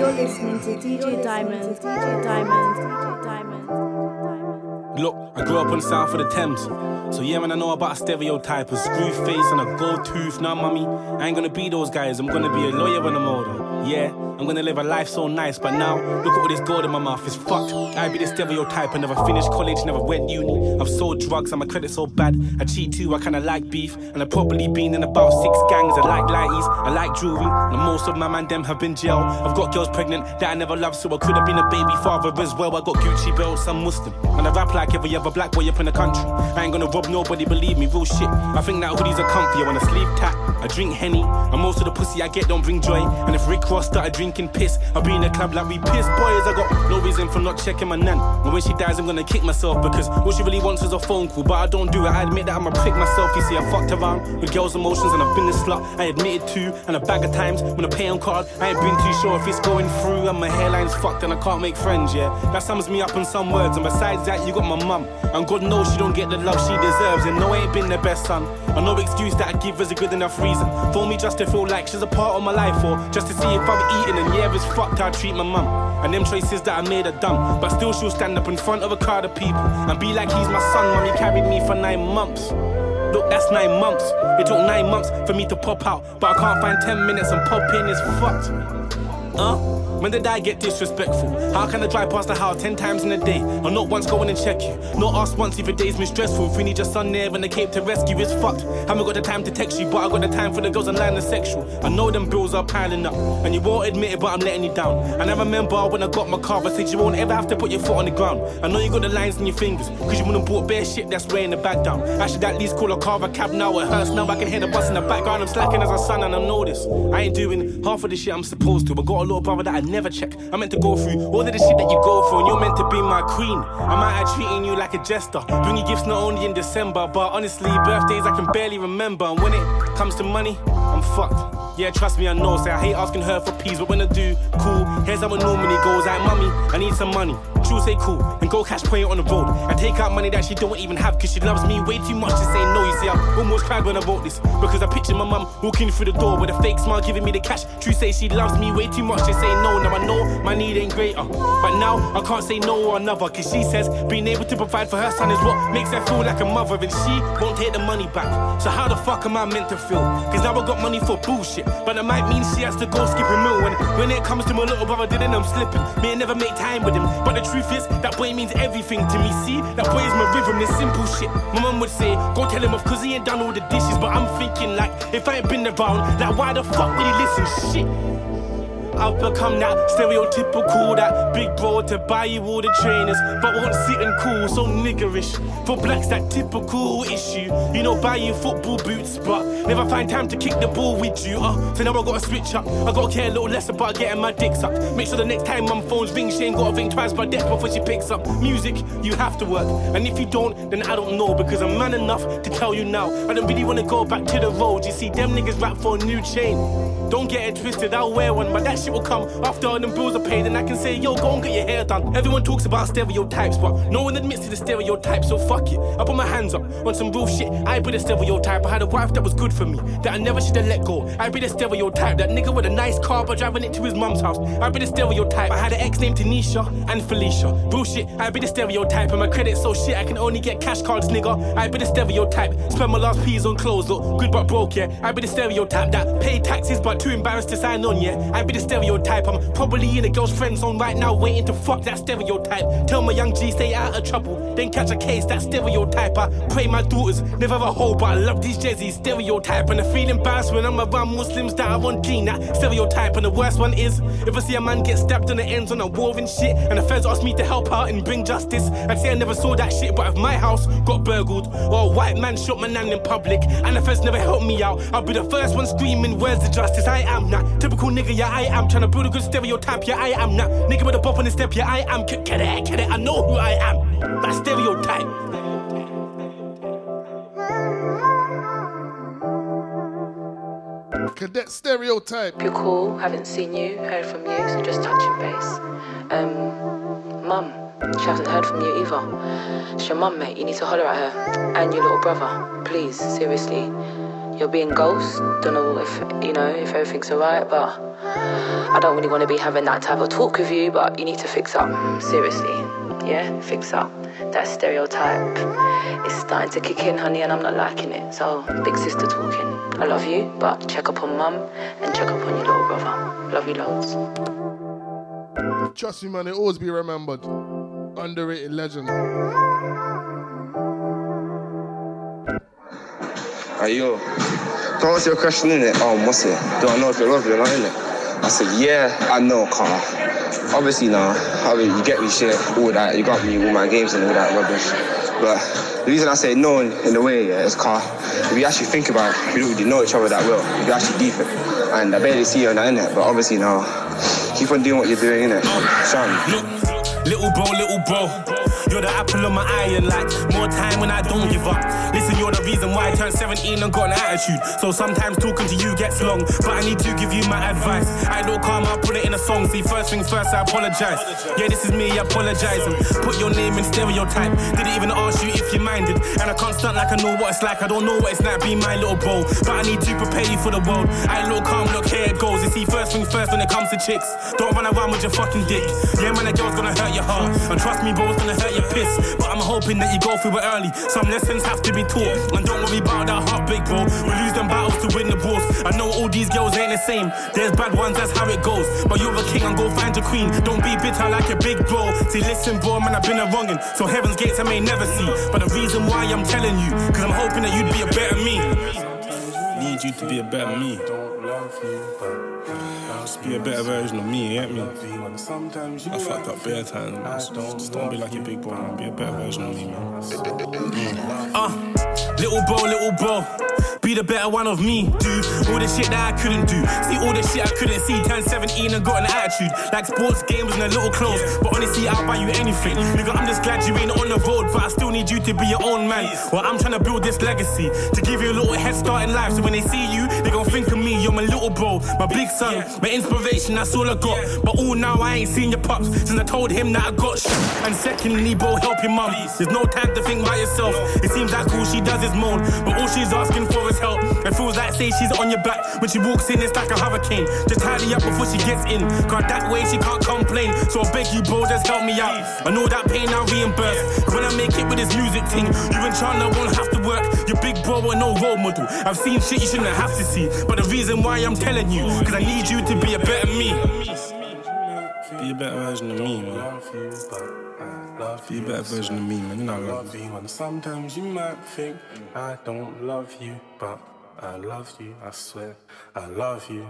You're listening to DJ Diamond, DJ Diamond, DJ Diamond, DJ Diamond. Look, I grew up on the south of the Thames. So yeah, man, I know about a stereotype, a screw face and a gold tooth. Now, mummy, I ain't gonna be those guys. I'm gonna be a lawyer when I'm older. Yeah, I'm gonna live a life so nice. But now, look at all this gold in my mouth. It's fucked. I be the stereotype. I never finished college, never went uni. I've sold drugs and my credit so bad. I cheat too, I kinda like beef. And I've probably been in about six gangs. I like lighties, I like jewelry. And most of my man, them have been jail. I've got girls pregnant that I never loved, so I could have been a baby father as well. I got Gucci belts, I'm Muslim. And I rap like every other black boy up in the country. I ain't gonna rob nobody, believe me, real shit. I think that hoodies are comfy. I want tap, I drink Henny. And most of the pussy I get don't bring joy. And if Rick Ross started drinking piss, I'll be in a club like we piss boys. I got no reason for not checking my nan. And when she dies, I'm gonna kick myself because what she really wants is a phone call. But I don't do it, I admit that I'm a prick myself. You see, I fucked around with girls' emotions and I've been a slut. I admitted to, and a bag of times when I pay on card, I ain't been too sure if it's going through. And my hairline's fucked and I can't make friends, yeah. That sums me up in some words. And besides that, you got my mum. And God knows she don't get the love she deserves. And no, I ain't been the best son. And no excuse that I give is a good enough reason for me just to feel like she's a part of my life, or just to see if I'm eating. And yeah, it's fucked how I treat my mum. And them choices that I made are dumb. But still, she'll stand up in front of a crowd of people and be like, he's my son, mum. He carried me for nine months. Look, that's nine months. It took nine months for me to pop out, but I can't find ten minutes and pop in. It's fucked. Uh? When did I get disrespectful? How can I drive past the house ten times in a day and not once go in and check you? Not ask once if your day's been stressful. If we need your son there and the cape to rescue, it's fucked. Haven't got the time to text you, but I got the time for the girls online and sexual. I know them bills are piling up, and you won't admit it, but I'm letting you down. And I remember when I got my car, I said you won't ever have to put your foot on the ground. I know you got the lines in your fingers, cause you wouldn't bought bare shit that's weighing the bag down. I should at least call a car a cab now. It hurts now, I can hear the bus in the background. I'm slacking as a son, and I know this. I ain't doing half of the shit I'm supposed to. but got a little brother that I check. I'm meant to go through all of the shit that you go through, and you're meant to be my queen. I'm out treating you like a jester. Bring you gifts not only in December, but honestly, birthdays I can barely remember. And when it comes to money, I'm fucked. Yeah, trust me, I know. Say I hate asking her for peas, but when I do, cool. Here's how it normally goes. Like, mommy, I need some money. She'll say cool, and go cash it on the road. I take out money that she don't even have, cause she loves me way too much to say no. You see, I almost cried when I wrote this, because I pictured my mum walking through the door with a fake smile, giving me the cash. True say she loves me way too much to say no. Now I know my need ain't greater, but now I can't say no or another, cause she says being able to provide for her son is what makes her feel like a mother, and she won't take the money back. So how the fuck am I meant to feel? Cause now I got money for bullshit, but that might mean she has to go skip a meal. When when it comes to my little brother, didn't I'm slipping. Me I never make time with him, but the truth is that boy means everything to me. See, that boy is my rhythm, this simple shit. My mum would say, go tell him off cause he ain't done all the dishes, but I'm thinking like, if I ain't been around, like why the fuck would he listen? Shit. I've become that stereotypical, that big bro to buy you all the trainers, but won't sit and cool, so niggerish. For blacks, that typical issue. You know, buy you football boots, but never find time to kick the ball with you. Uh, so now I gotta switch up. I gotta care a little less about getting my dick sucked. Make sure the next time mum phones ring, she ain't gotta think twice by death before she picks up. Music, you have to work, and if you don't, then I don't know because I'm man enough to tell you now. I don't really wanna go back to the road. You see, them niggas rap for a new chain. Don't get it twisted, I'll wear one, but that shit will come after all them bills are paid, and I can say, yo, go and get your hair done. Everyone talks about stereotypes, but no one admits to the stereotype, so fuck it. I put my hands up on some real shit. I be the stereotype. I had a wife that was good for me, that I never should have let go. I be the stereotype, that nigga with a nice car but driving it to his mum's house. I be the stereotype. I had an ex named Tanisha and Felicia. Real shit, I be the stereotype, and my credit's so shit I can only get cash cards, nigga. I be the stereotype. Spend my last peas on clothes, look good but broke, yeah. I be the stereotype that pay taxes but too embarrassed to sign on, yeah. I be the stereotype. I'm probably in a girl's friend zone right now, waiting to fuck that stereotype. Tell my young G stay out of trouble, then catch a case. That stereotype. I pray my daughters never have a hoe, but I love these jerseys. Stereotype, and I feel embarrassed when I'm around Muslims that I want clean. That stereotype, and the worst one is if I see a man get stabbed on the ends on a war and shit, and the feds ask me to help out and bring justice. I'd say I never saw that shit, but if my house got burgled or a white man shot my nan in public, and the feds never helped me out, I'll be the first one screaming, Where's the justice? I am not typical nigga, yeah, I am trying to build a good stereotype, yeah, I am not nigga with a bop on the step, yeah, I am. Get it, get it, I know who I am. That stereotype. Cadet stereotype. You're cool, haven't seen you, heard from you, so just touching base. Um, mum, she hasn't heard from you either. It's your mum, mate, you need to holler at her. And your little brother, please, seriously. You're being ghost, don't know if, you know, if everything's alright, but I don't really want to be having that type of talk with you, but you need to fix up, seriously. Yeah, fix up. That stereotype is starting to kick in, honey, and I'm not liking it. So, big sister talking. I love you, but check up on mum and check up on your little brother. Love you loads. Trust me, man, it always be remembered. Underrated legend. Hey yo, to answer your question in it, um, what's it? Do I know if you love you or not in it? I said, yeah, I know, Carl. Obviously now, I mean, you get me shit, all that, you got me all my games and all that rubbish. But the reason I say no in, in a way yeah, is car. if you actually think about it, we don't really know each other that well. You actually deep it. And I barely see you on that in it, but obviously now, keep on doing what you're doing in it. Sean. Little bro, little bro. You're the apple of my eye and like more time when I don't give up. Listen, you're the reason why I turned 17 and got an attitude. So sometimes talking to you gets long, but I need to give you my advice. I don't calm, I'll put it in a song. See, first things first, I apologize. Yeah, this is me apologizing. Put your name in stereotype. Didn't even ask you if you minded. And I can't stunt like I know what it's like. I don't know what it's like being my little bro. But I need to prepare you for the world. I look calm, look, here it goes. You see, first things first when it comes to chicks. Don't run around with your fucking dick. Yeah, man, a girl's gonna hurt your heart. And trust me, bro, it's gonna hurt your But I'm hoping that you go through it early. Some lessons have to be taught. And don't worry about that heartbreak, bro. We lose them battles to win the wars. I know all these girls ain't the same. There's bad ones, that's how it goes. But you're a king and go find your queen. Don't be bitter like a big bro. See, listen, bro, man, I've been a. So heaven's gates I may never see. But the reason why I'm telling you, cause I'm hoping that you'd be a better me. Need you to be a better me. Be a better version of me, you get me? I fucked up bare times, man. Just, don't be like your big bro, man. Be a better version of me, man. Uh, little bro, little bro. Be the better one of me. Do all the shit that I couldn't do. See all the shit I couldn't see. Turned 17 and got an attitude. Like sports games and a little clothes. But honestly, I'll buy you anything. Nigga, I'm just glad you ain't on the road. But I still need you to be your own man. Well, I'm trying to build this legacy. To give you a little head start in life. So when they see you, gon' think of me. You're my little bro, my big son, my inspiration. That's all I got. But all now, I ain't seen your pops since I told him that I got shit. And secondly, bro, help your mum. There's no time to think about yourself. It seems like all she does is moan. But all she's asking for is help. It feels like say she's on your back. When she walks in, it's like a hurricane. Just tidy up before she gets in. Cause that way she can't complain. So I beg you, bro, just help me out. I know that pain I'll reimburse. When I make it with this music thing, you and Chandler won't have to work. Your big bro and no role model. I've seen shit you shouldn't have to see. But the reason why I'm telling you, cause I need you to be a better me. Be a better version of me, man. Be a better version of me, man. You know I love you. And sometimes you might think I don't love you, but I love you. I swear, I love you.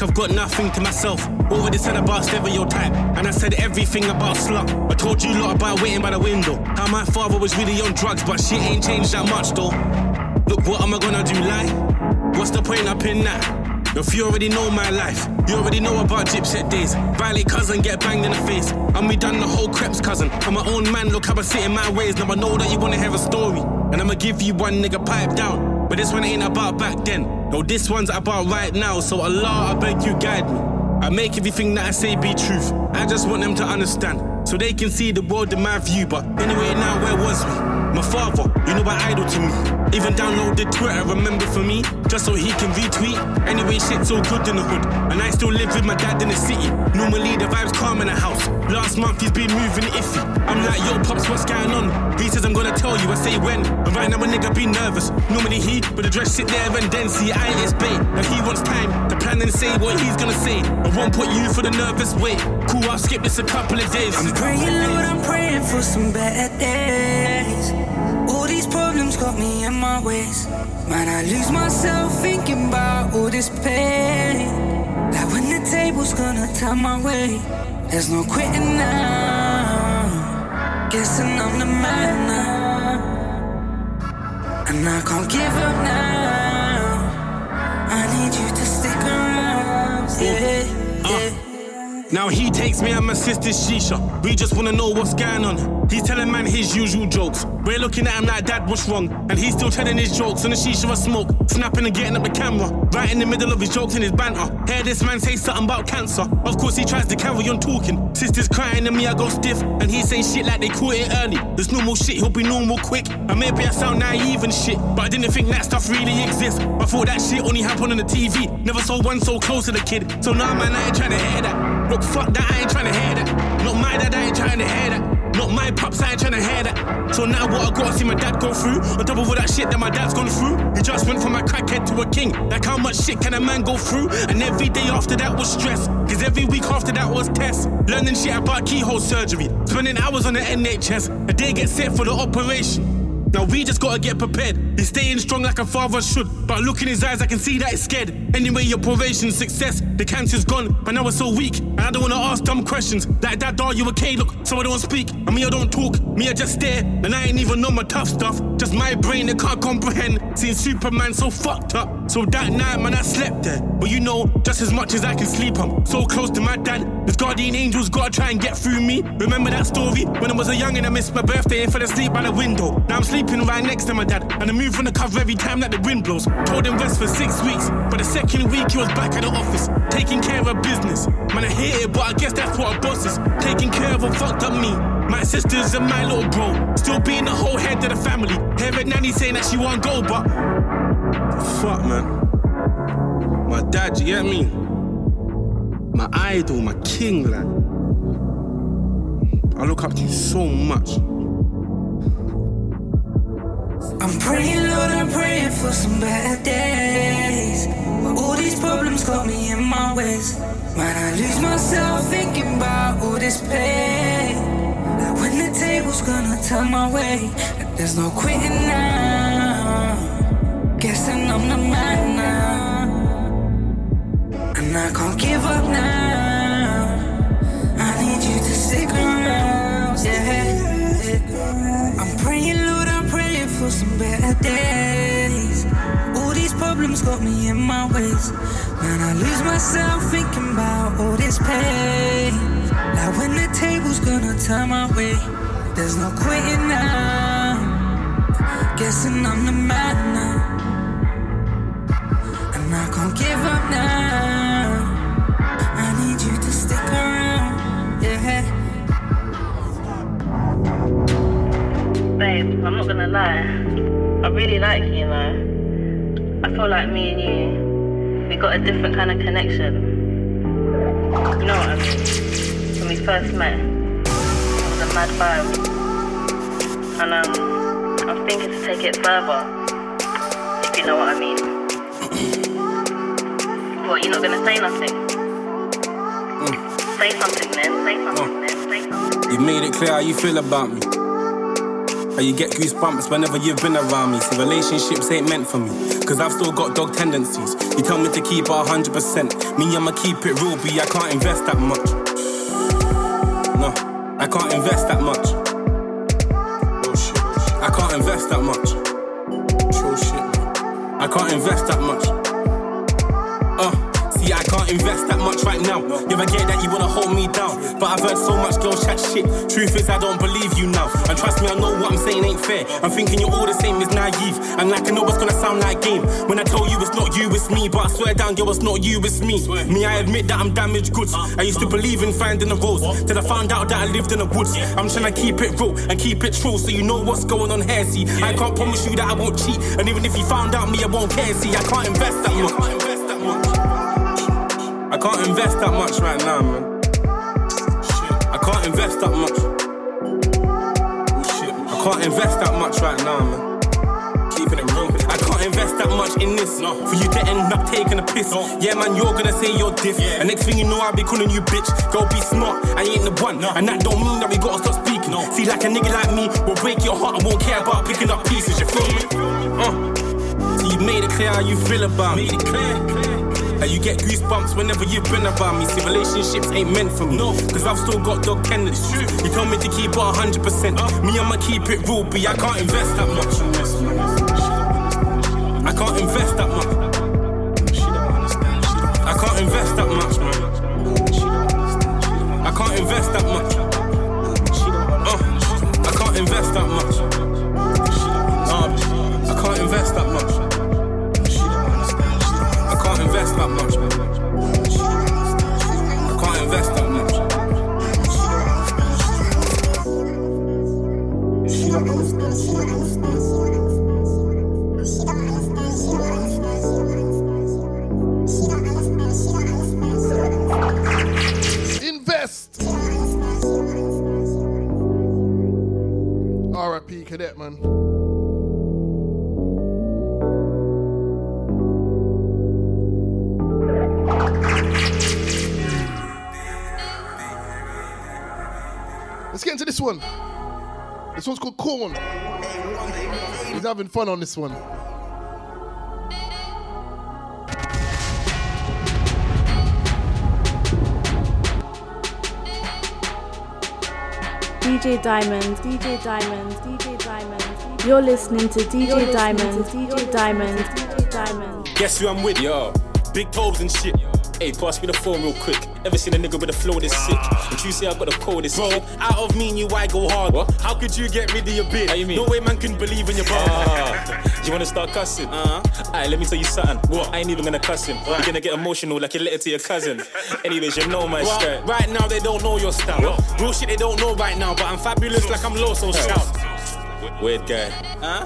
Like I've got nothing to myself. Already said about stereotype, and I said everything about slut. I told you lot about waiting by the window. How my father was really on drugs, but shit ain't changed that much though. Look, what am I gonna do? Lie? What's the point up in that? If you already know my life, you already know about gypset days. Violate cousin, get banged in the face. And we done the whole Krept's cousin. I'm my own man, look how I sit in my ways. Now I know that you wanna hear a story. And I'ma give you one nigga pipe down. But this one ain't about back then. No, this one's about right now. So Allah, I beg you guide me. I make everything that I say be truth. I just want them to understand. So they can see the world in my view. But anyway, now where was we? My father, you know, my idol to me. Even downloaded Twitter, remember for me, just so he can retweet. Anyway, shit's so good in the hood, and I still live with my dad in the city. Normally the vibes calm in the house. Last month he's been moving iffy. I'm like, yo, pops, what's going on? He says I'm gonna tell you. I say when. And right now a nigga be nervous. Normally he would address sit there and then see I is bait. And he wants time to plan and say what he's gonna say. I won't put you for the nervous wait. Cool, I'll skip this a couple of days. I'm praying, Lord, I'm praying for some better days. All these problems got me in my ways. Man, I lose myself thinking about all this pain. Like when the table's gonna turn my way. There's no quitting now. Guessing I'm the man now. And I can't give up now. I need you to stick around. Yeah, uh. yeah. Now he takes me and my sister's shisha. We just wanna know what's going on. He's telling man his usual jokes. We're looking at him like, Dad, what's wrong? And he's still telling his jokes on the shisha of a smoke. Snapping and getting up the camera. Right in the middle of his jokes and his banter. Hear this man say something about cancer. Of course, he tries to carry on talking. Sister's crying and me, I go stiff. And he's saying shit like they caught it early. There's normal shit, he'll be normal quick. And maybe I sound naive and shit. But I didn't think that stuff really exists. I thought that shit only happened on the TV. Never saw one so close to the kid. So now, man, I ain't trying to hear that. Look, fuck that, I ain't trying to hear that. Not my dad, I ain't trying to hear that. Not my pops, I ain't trying to hear that. So now what I gotta see my dad go through, on top of all that shit that my dad's gone through. He just went from a crackhead to a king. Like how much shit can a man go through? And every day after that was stress. Cause every week after that was tests. Learning shit about keyhole surgery. Spending hours on the NHS. A day get set for the operation. Now we just gotta get prepared. He's staying strong like a father should. But look in his eyes, I can see that he's scared. Anyway, your probation success. The cancer's gone, but now it's so weak. And I don't wanna ask dumb questions. Like that, are you okay? Look, so I don't speak. And me, I don't talk. Me, I just stare. And I ain't even know my tough stuff. Just my brain that can't comprehend. Seeing Superman so fucked up. So that night, man, I slept there. But you know, just as much as I can sleep, I'm so close to my dad. This guardian angel's gotta try and get through me. Remember that story? When I was a young and I missed my birthday and fell asleep by the window. Now I'm sleeping right next to my dad. And I move from the cover every time that the wind blows. Told him rest for six weeks. But the second week he was back at the office, taking care of business. Man, I hate it, but I guess that's what a boss is. Taking care of a fucked up me. My sisters and my little bro. Still being the whole head of the family. Hearing nanny saying that she won't go, but fuck man. My dad, you get me? My idol, my king, lad. I look up to you so much. I'm praying, Lord, I'm praying for some better days. But all these problems got me in my ways. Man, I lose myself thinking about all this pain. Like when the table's gonna turn my way, and there's no quitting now. Guessing I'm the man now, and I can't give up now. I need you to stick around, yeah. I'm praying, Lord, I'm praying for some better days. All these problems got me in my ways. Man, I lose myself thinking about all this pain. Like when the table's gonna turn my way, there's no quitting now. Guessing I'm the man now. I. I. Babe, I'm not gonna lie. I really like you, you. I feel like me and you, we got a different kind of connection. You know what I mean? When we first met, it was a mad vibe. And um, I'm thinking to take it further, if you know what I mean. What, you're not gonna say nothing? Say something then, say something mm. then, say something. You made it clear how you feel about me. How you get goosebumps whenever you've been around me. See, relationships ain't meant for me. Cause I've still got dog tendencies. You tell me to keep it 100%. Me, I'ma keep it real, B. I can't invest that much. No, I can't invest that much. Oh, I can't invest that much. I can't invest that much. See, I can't invest that much right now. You ever get that you wanna hold me down? But I've heard so much girls chat shit. Truth is, I don't believe you now. And trust me, I know what I'm saying ain't fair. I'm thinking you're all the same is naive. And like I know what's gonna sound like game. When I tell you it's not you, it's me. But I swear down, girl, it's not you, it's me. Me, I admit that I'm damaged goods. I used to believe in finding the rose. Till I found out that I lived in the woods. I'm trying to keep it real and keep it true so you know what's going on here. See, I can't promise you that I won't cheat. And even if you found out me, I won't care. See, I can't invest that much. I can't invest that much right now, man. I can't invest that much. I can't invest that much right now, man. Keeping it real. I can't invest that much in this for you to end up taking a piss. Yeah, man, you're gonna say you're diff. And next thing you know, I'll be calling you bitch. Go be smart, I ain't the one. And that don't mean that we gotta stop speaking. See, like a nigga like me will break your heart and won't care about picking up pieces. You feel me? Uh. So you made it clear how you feel about me. Made it clear. How you get goosebumps whenever you've been around me. See, relationships ain't meant for me. No, cause I've still got dog tendencies. You tell me to keep it 100%. Me, I'ma keep it real. I can't invest that much. I can't invest that much. I can't invest that much, man. I can't invest that much. Uh, I can't invest that much. Uh, I can't invest that much. Invest that much. I can't invest that much. R.I.P. Cadet, man. This one. This one's called Corn. He's having fun on this one. DJ Diamond, DJ Diamond, DJ Diamond. You're listening to DJ Diamond, DJ Diamond, DJ Diamond. Guess who I'm with? Yo, Big Tobz and shit. Hey, pass me the phone real quick. Ever seen a nigga with a flow this sick? And you say I got the coldest Bro, shit. out of me and you, I go hard. What? How could you get rid of your bitch? How you mean? No way man can believe in your bar. Ah, <laughs> you wanna start cussing? Uh-huh. Alright, let me tell you something. What? I ain't even gonna cuss him. You're gonna get emotional like you letter to your cousin. <laughs> Anyways, you know my Well, style. right now they don't know your style. Real shit they don't know right now, but I'm fabulous like I'm low, so shout. Weird guy. Huh?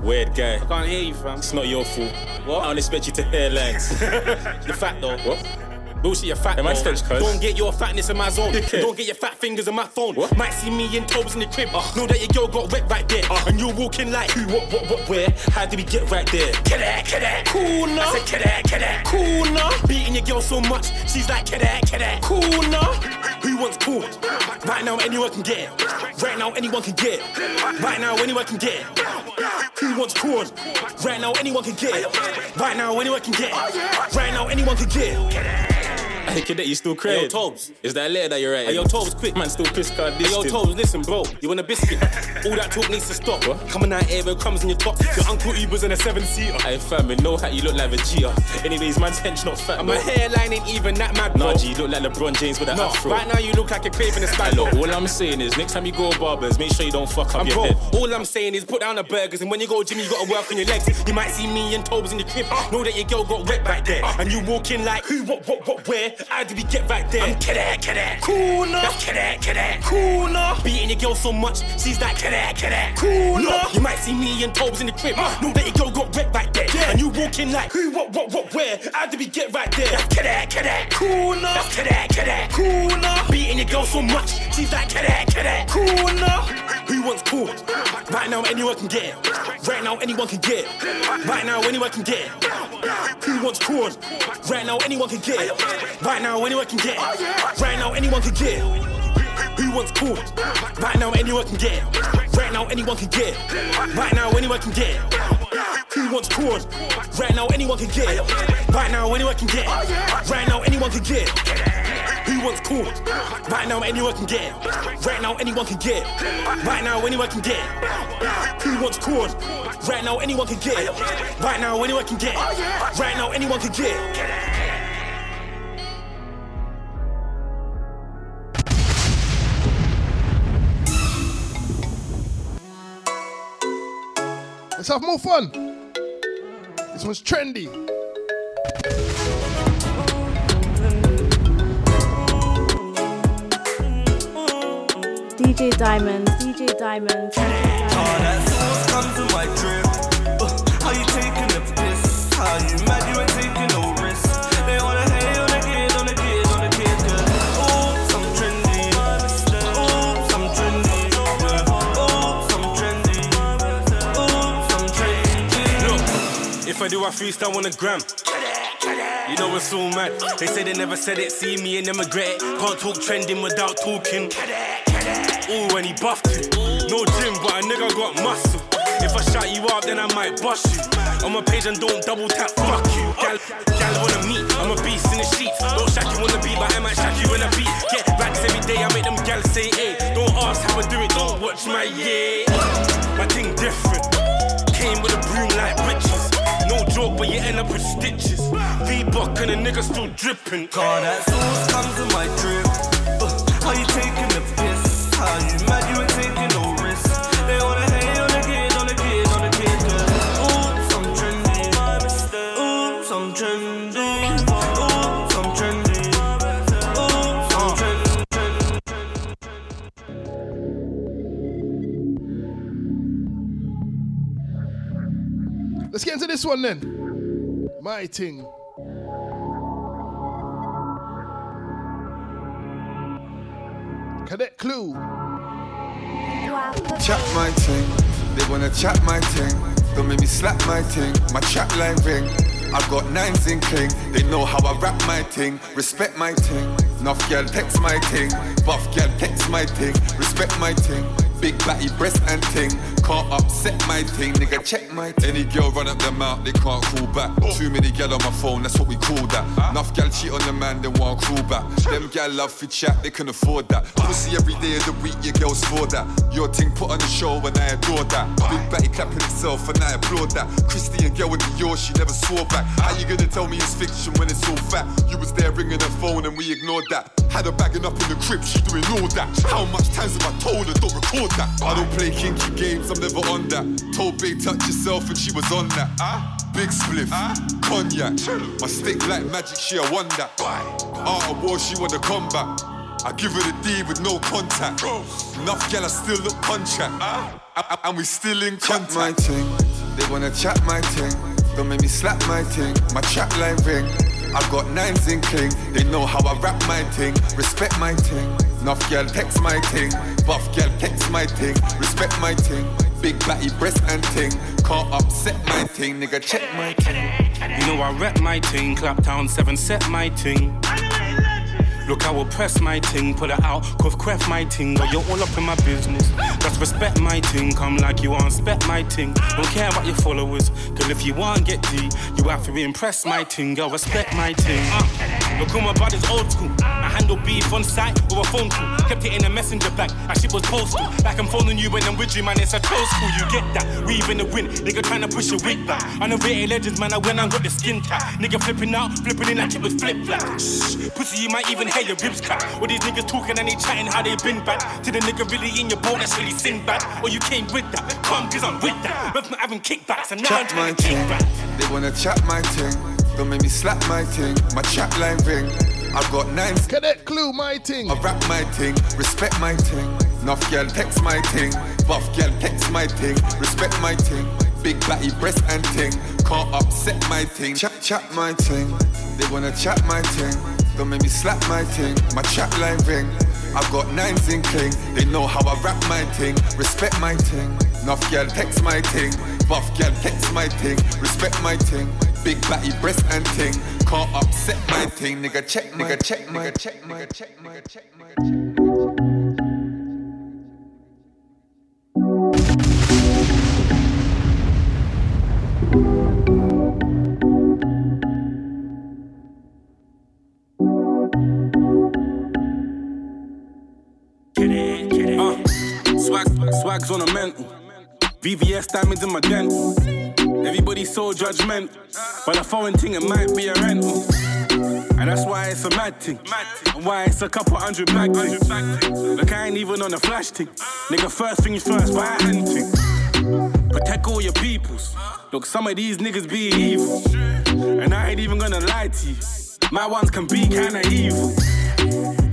Weird guy. I can't hear you, fam. It's not your fault. What? I don't expect you to hear lengths. <laughs> the fact though. What? Bullshit, you're fat. Am I. Cuz? Don't get your fatness in my zone. <laughs> Dickhead. Don't get your fat fingers in my phone. Might see me in tobes in the crib. Uh. Know that your girl got wet right there. Uh. And you're walking like who, what, what, what, where? How did we get right there? Cadet, that. cool now. I said cadet, cadet, cool now. Beating your girl so much, she's like cadet, cadet, cool now. Who wants cool? Right now, anyone can get it. Right now, anyone can get it. Right now, anyone can get it. Who wants corn? Right now, anyone can get it. Right now, anyone can get it. Right now, anyone can get it. Hey, that you still crazy? Yo, Tobes. Is that letter that you're writing? Hey, yo, Tobes, quick. Man, still piss card Hey, yo, Tobes, listen, bro. You want a biscuit? <laughs> All that talk needs to stop. Coming out here with crumbs in your top. Your uncle Uber's in a seven seater. Hey, fam, with no hat, you look like Vegeta. Anyways, man's hench not fat. And my hairline ain't even that mad, bro. Nah, G, you look like LeBron James with an No, afro. right now you look like a craving a Hey, spag, look, all I'm saying is, next time you go to barbers, make sure you don't fuck up And your bro, head. all I'm saying is put down the burgers and when you go to gym you gotta work on your legs. You might see me and Tobes in the crib. Ah. Know that your girl got wet right there. Ah. And you walk in like who, what, what, what, where? How did we get right there? I'm cadet, cadet, cool now. That's cadet, cadet, cool now. Beating your girl so much, she's like cadet, cadet, cool now. You might see me and Tobes in the crib. Uh. Know that your girl got wet right there. And you walk in like who, what, what, what, where? How did we get right there? That's cadet, cadet, cool now. That's cadet, cadet, cool now. Beating your girl so much, she's like cadet, cadet, cool now. Who wants cool? Right now, anyone can get it. Right now, anyone can get it. Right now, anyone can get it. Who wants corn? Right now, anyone can get it. Right now, anyone can get it. Right now, anyone can get it. Who wants corn? Right now, anyone can get it. Right now, anyone can get it. Right now, anyone can get it. Who wants corn? Right now, anyone can get it. Right now, anyone can get it. Right now, anyone can get it. Who wants corn? Right now, anyone can get it. Right now, anyone can get it. Right now, anyone can get it. Who wants corn? Right now, anyone can get it. Right now, anyone can get it. Right now, anyone can get it. Let's have more fun. This one's trendy. DJ Diamond, DJ Diamond. All that I do, I freestyle on the gram. You know it's all mad. They say they never said it, see me and then regret it. Can't talk trending without talking. Ooh, when he buffed it. No gym, but a nigga got muscle. If I shut you up, then I might bust you. On my page and don't double tap, fuck you. Gal, gal wanna meet, I'm a beast in the sheets. Don't shack you on the beat, but I might shack you in a beat. Get racks every day, I make them gal say, hey. Don't ask how I do it, don't watch my yeah. My thing different. Came with a broom like riches. No but you end up with stitches. V-Buck and a nigga still dripping. All that sauce comes to my drip. Uh, how you taking the piss? How you mad this one then. My ting. Cadet Clue. Chat my ting, they wanna chat my ting. Don't make me slap my ting, my chat line ring. I got nines in cling, they know how I rap my ting. Respect my ting, enough gal text my ting. Buff gal text my ting, respect my ting. Big batty breast and ting, can't upset my thing, nigga check my ting. Any girl run up their mouth, they can't call back. Oh. Too many gal on my phone, that's what we call that. Enough gal cheat on the man, they want call back. Them gal love for chat, they can afford that. Pussy every day of the week, your girls for that. Your ting put on the show and I adore that. Big batty clapping itself and I applaud that. Christian girl with the yours, she never swore back. How you gonna tell me it's fiction when it's all fact? You was there ringing her phone and we ignored that. Had her bagging up in the crib, she doing all that. How much times have I told her don't record that? I don't play kinky games, I'm never on that. Told Bay touch yourself and she was on that. Ah, Big spliff, cognac. My stick like magic, she a won that. Art of war, she want the combat. I give her the D with no contact. Enough gal, I still look contract. And we still in contact. my ting, they wanna chat my ting. Don't make me slap my ting, my chat line ring. I got nines in cling, they know how I rap my ting. Respect my ting, enough gal text my ting. Buff gal text my ting, respect my ting. Big batty breast and ting, can't upset my ting, nigga check my ting. You know I rep my ting, clap down seven, set my ting. Look, I will press my ting, put it out, cuff cref my ting. But you're all up in my business. Just respect my ting, come like you want, spec my ting. Don't care about your followers, cause if you want get D, you have to impress my ting, girl, respect my ting. Uh, look, all my body's old school. I handle beef on site with a phone call. Kept it in a messenger bag, as shit was postal. Like I'm phoning you when I'm with you, man, it's a close school, you get that. We even the win, nigga trying to push a wig back. Underrated legends, man, I when I got the skin tap. Nigga flipping out, flipping in like it was flip flap. Pussy, you might even hear your ribs crack. All these niggas talking and they chatting how they been back. To the nigga really in your boat, that's really sin back. Or you came with that, come cause I'm with that. But not having kickbacks and now I'm Chat my trying to kick ting, back. they wanna chat my ting. Don't make me slap my ting, my chat line ring. I've got nines. Cadet Clue, my ting. I rap my ting, respect my ting. Enough gal text my ting, buff gal text my ting, respect my ting. Big batty breast and ting, can't upset my ting. Chat chat my ting, they wanna chat my ting. Don't make me slap my ting, my chat line ring. I've got nines in cling, they know how I rap my ting. respect my ting, Nuff gal text my ting, buff gal text my ting. respect my ting, Big batty breast and ting. can't upset my ting, Nigga check, nigga check, nigga check, nigga check, nigga check, nigga check. Swag's on a mental. VVS diamonds in my dental. Everybody's so judgmental, but a foreign thing it might be a rental. And that's why it's a mad thing. And why it's a couple hundred thing. Look, I ain't even on a flash thing. Nigga, first things first, buy a hand thing. Protect all your peoples. Look, some of these niggas be evil. And I ain't even gonna lie to you. My ones can be kinda evil.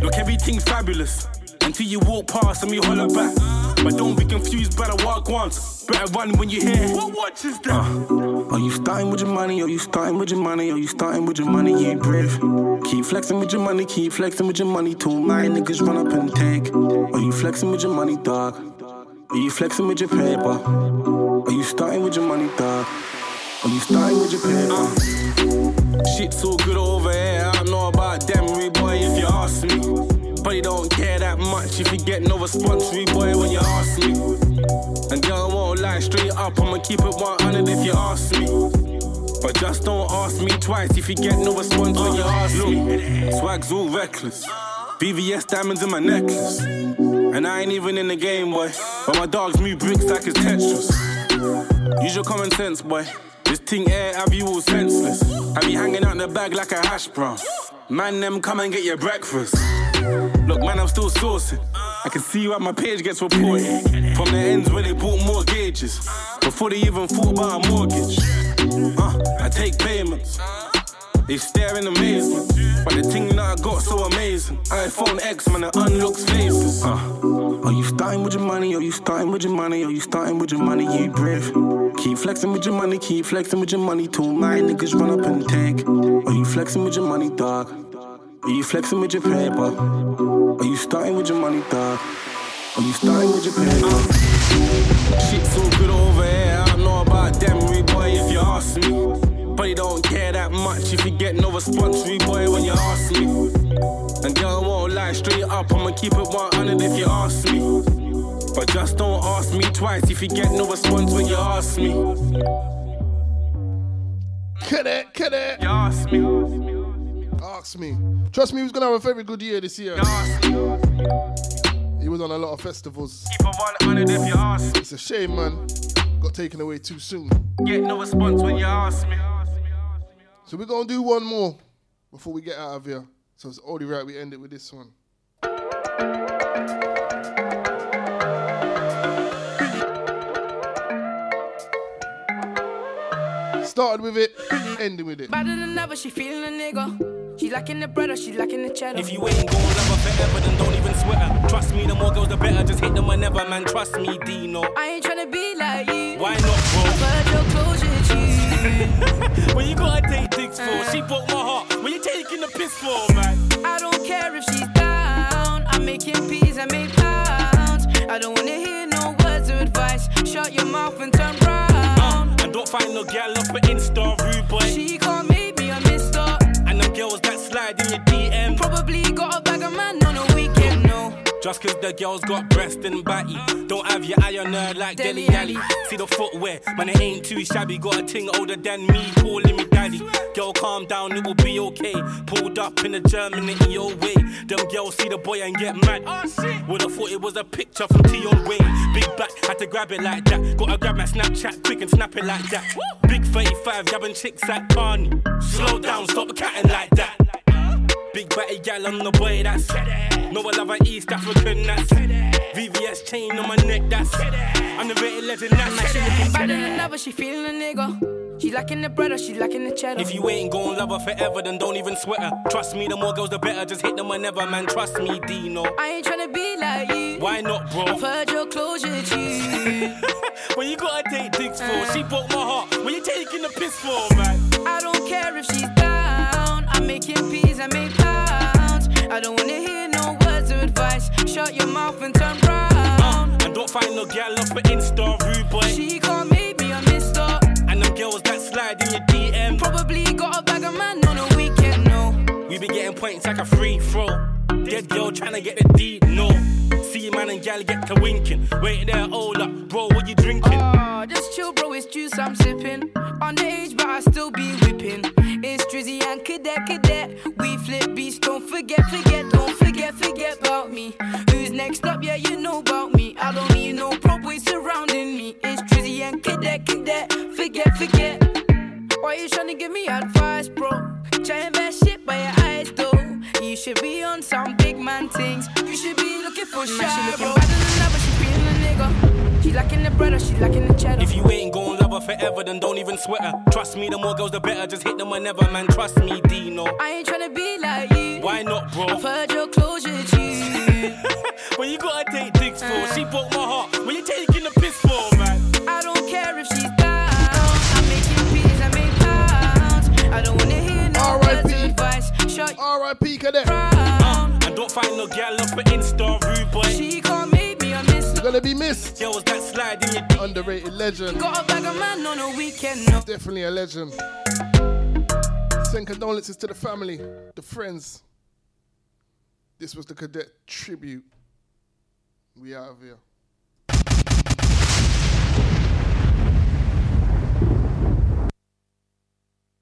Look, everything's fabulous. Until you walk past and me holler back. But don't be confused by the walk once. Better run when you hear. What watch is that? Uh, are you starting with your money? Are you starting with your money? Are you starting with your money? You brave. Keep flexing with your money, keep flexing with your money. Till my niggas run up and take. Are you flexing with your money, dog? Are you flexing with your paper? Are you starting with your money, dog? Are you starting with your paper? Uh. Shit's so good over here. I know about them, boy, if you ask me. But you don't care that much if you get no response, rude boy, when you ask me. And girl, I won't lie straight up, I'ma keep it 100 if you ask me. But just don't ask me twice if you get no response when you ask me. Swag's all reckless. VVS diamonds in my necklace. And I ain't even in the game, boy. But my dogs move bricks like it's Tetris. Use your common sense, boy. This thing air have you all senseless. Have you hanging out in the bag like a hash brown. Man, them come and get your breakfast. Look, man, I'm still sourcing. I can see why my page gets reported. From the ends where they bought more gauges. Before they even thought about a mortgage. Uh, I take payments. They stare in amazement. But the thing that I got so amazing. iPhone X, man, it unlocks faces. Uh, are you starting with your money? Are you starting with your money? Are you starting with your money? You brave. Keep flexing with your money, keep flexing with your money. Till my niggas run up and take. Are you flexing with your money, dog? Are you flexing with your paper? Are you starting with your money, dog? Are you starting with your paper? Shit's so good over here. I don't know about them, rude boy, if you ask me. But you don't care that much if you get no response, rude boy, when you ask me. And girl, I won't lie straight up. I'ma keep it 100 if you ask me. But just don't ask me twice if you get no response when you ask me. Get it, get it. You ask me. Ask me. Trust me, he was gonna have a very good year this year. He was on a lot of festivals. Keep it if you ask. It's a shame, man. Got taken away too soon. Get no response when you ask me. So we're gonna do one more before we get out of here. So it's only right we end it with this one. Started with it, ending with it. Better than ever, she feeling a nigga. She lacking the bread or she lacking the cheddar. If you ain't gon' love her forever, then don't even sweat her. Trust me, the more girls, the better. Just hit them whenever, man. Trust me, Deno. I ain't tryna be like you. Why not, bro? I've heard your closure, G. <laughs> when you gotta take dicks for, she broke my heart. When you taking the piss for, man? I don't care if she's down. I'm making peas, I make pounds. I don't wanna hear no words of advice. Shut your mouth and turn round. Uh, and don't find no gal off an Insta, rude boy. She slide in your DM. Probably got a bag of man on a weekend, no. Just cause the girls got breast and batty. Don't have your eye on her like Dele Alli. See the footwear, man, it ain't too shabby. Got a ting older than me, calling me daddy. Girl, calm down, it will be okay. Pulled up in a German in your way. Them girls see the boy and get mad. Oh, Would've thought it was a picture from Tion Wayne. Big back, had to grab it like that. Gotta grab my Snapchat quick and snap it like that. Big 35, grabbing chicks at Barney. Slow down, stop catting like that. Big batty gal on the boy, that's No, I love her East African, that's VVS chain on my neck, that's I'm the Underrated legend, that's She looking better than ever, she feeling a nigga. She lacking the bread or she lacking the cheddar. If you ain't gon' love her forever, then don't even sweat her. Trust me, the more girls, the better. Just hit them whenever, man. Trust me, Deno. I ain't tryna be like you. Why not, bro? I've heard your closure, G. <laughs> when you gotta take dicks for, she uh. broke my heart. When you taking the piss for, man? I don't care if she's down. I'm making peas, I make. I don't wanna hear no words of advice. Shut your mouth and turn round. Uh, and don't find no gal off an Insta, rude boy. She can't make me a mister. And them girls that slide in your DM. Probably got a bag of man on a weekend, no. We be getting points like a free throw. Dead girl tryna get the D, no. See man and gal get to winking. Wait there, hold up, bro, what you drinking? Nah, just chill, bro. It's juice I'm sipping. Underage, but I still be whipping. It's Drizzy and Cadet, Cadet. Forget, forget, don't forget, forget about me. Who's next up? Yeah, you know about me. I don't need no pro boys surrounding me. It's Drizzy and Cadet, Cadet. Forget, forget. Why you tryna give me advice, bro? Trying best shit by your eyes, though. You should be on some big man things. You should be looking for shit. She looking better than ever. She feeling a nigga. She lacking the bread or she lacking the cheddar. If you ain't gon' love her forever, then don't even sweat her. Trust me, the more girls, the better. Just hit them whenever, man. Trust me, Deno. I ain't trying to be like you. Why not, bro? I've heard your closure, G. <laughs> when you gotta take dicks for, she broke my heart. When you taking the piss for, man. I don't care if she's down. I'm making peas, I make pounds. I don't wanna hear no words of advice. Shut R.I.P. Cadet. Uh, and don't find no gal up for Insta, rude boy. She Gonna be missed. Yo, was that slide in your D? Underrated legend. Got a bag of man on a weekend. No. Definitely a legend. Send condolences to the family, the friends. This was the cadet tribute. We out of here.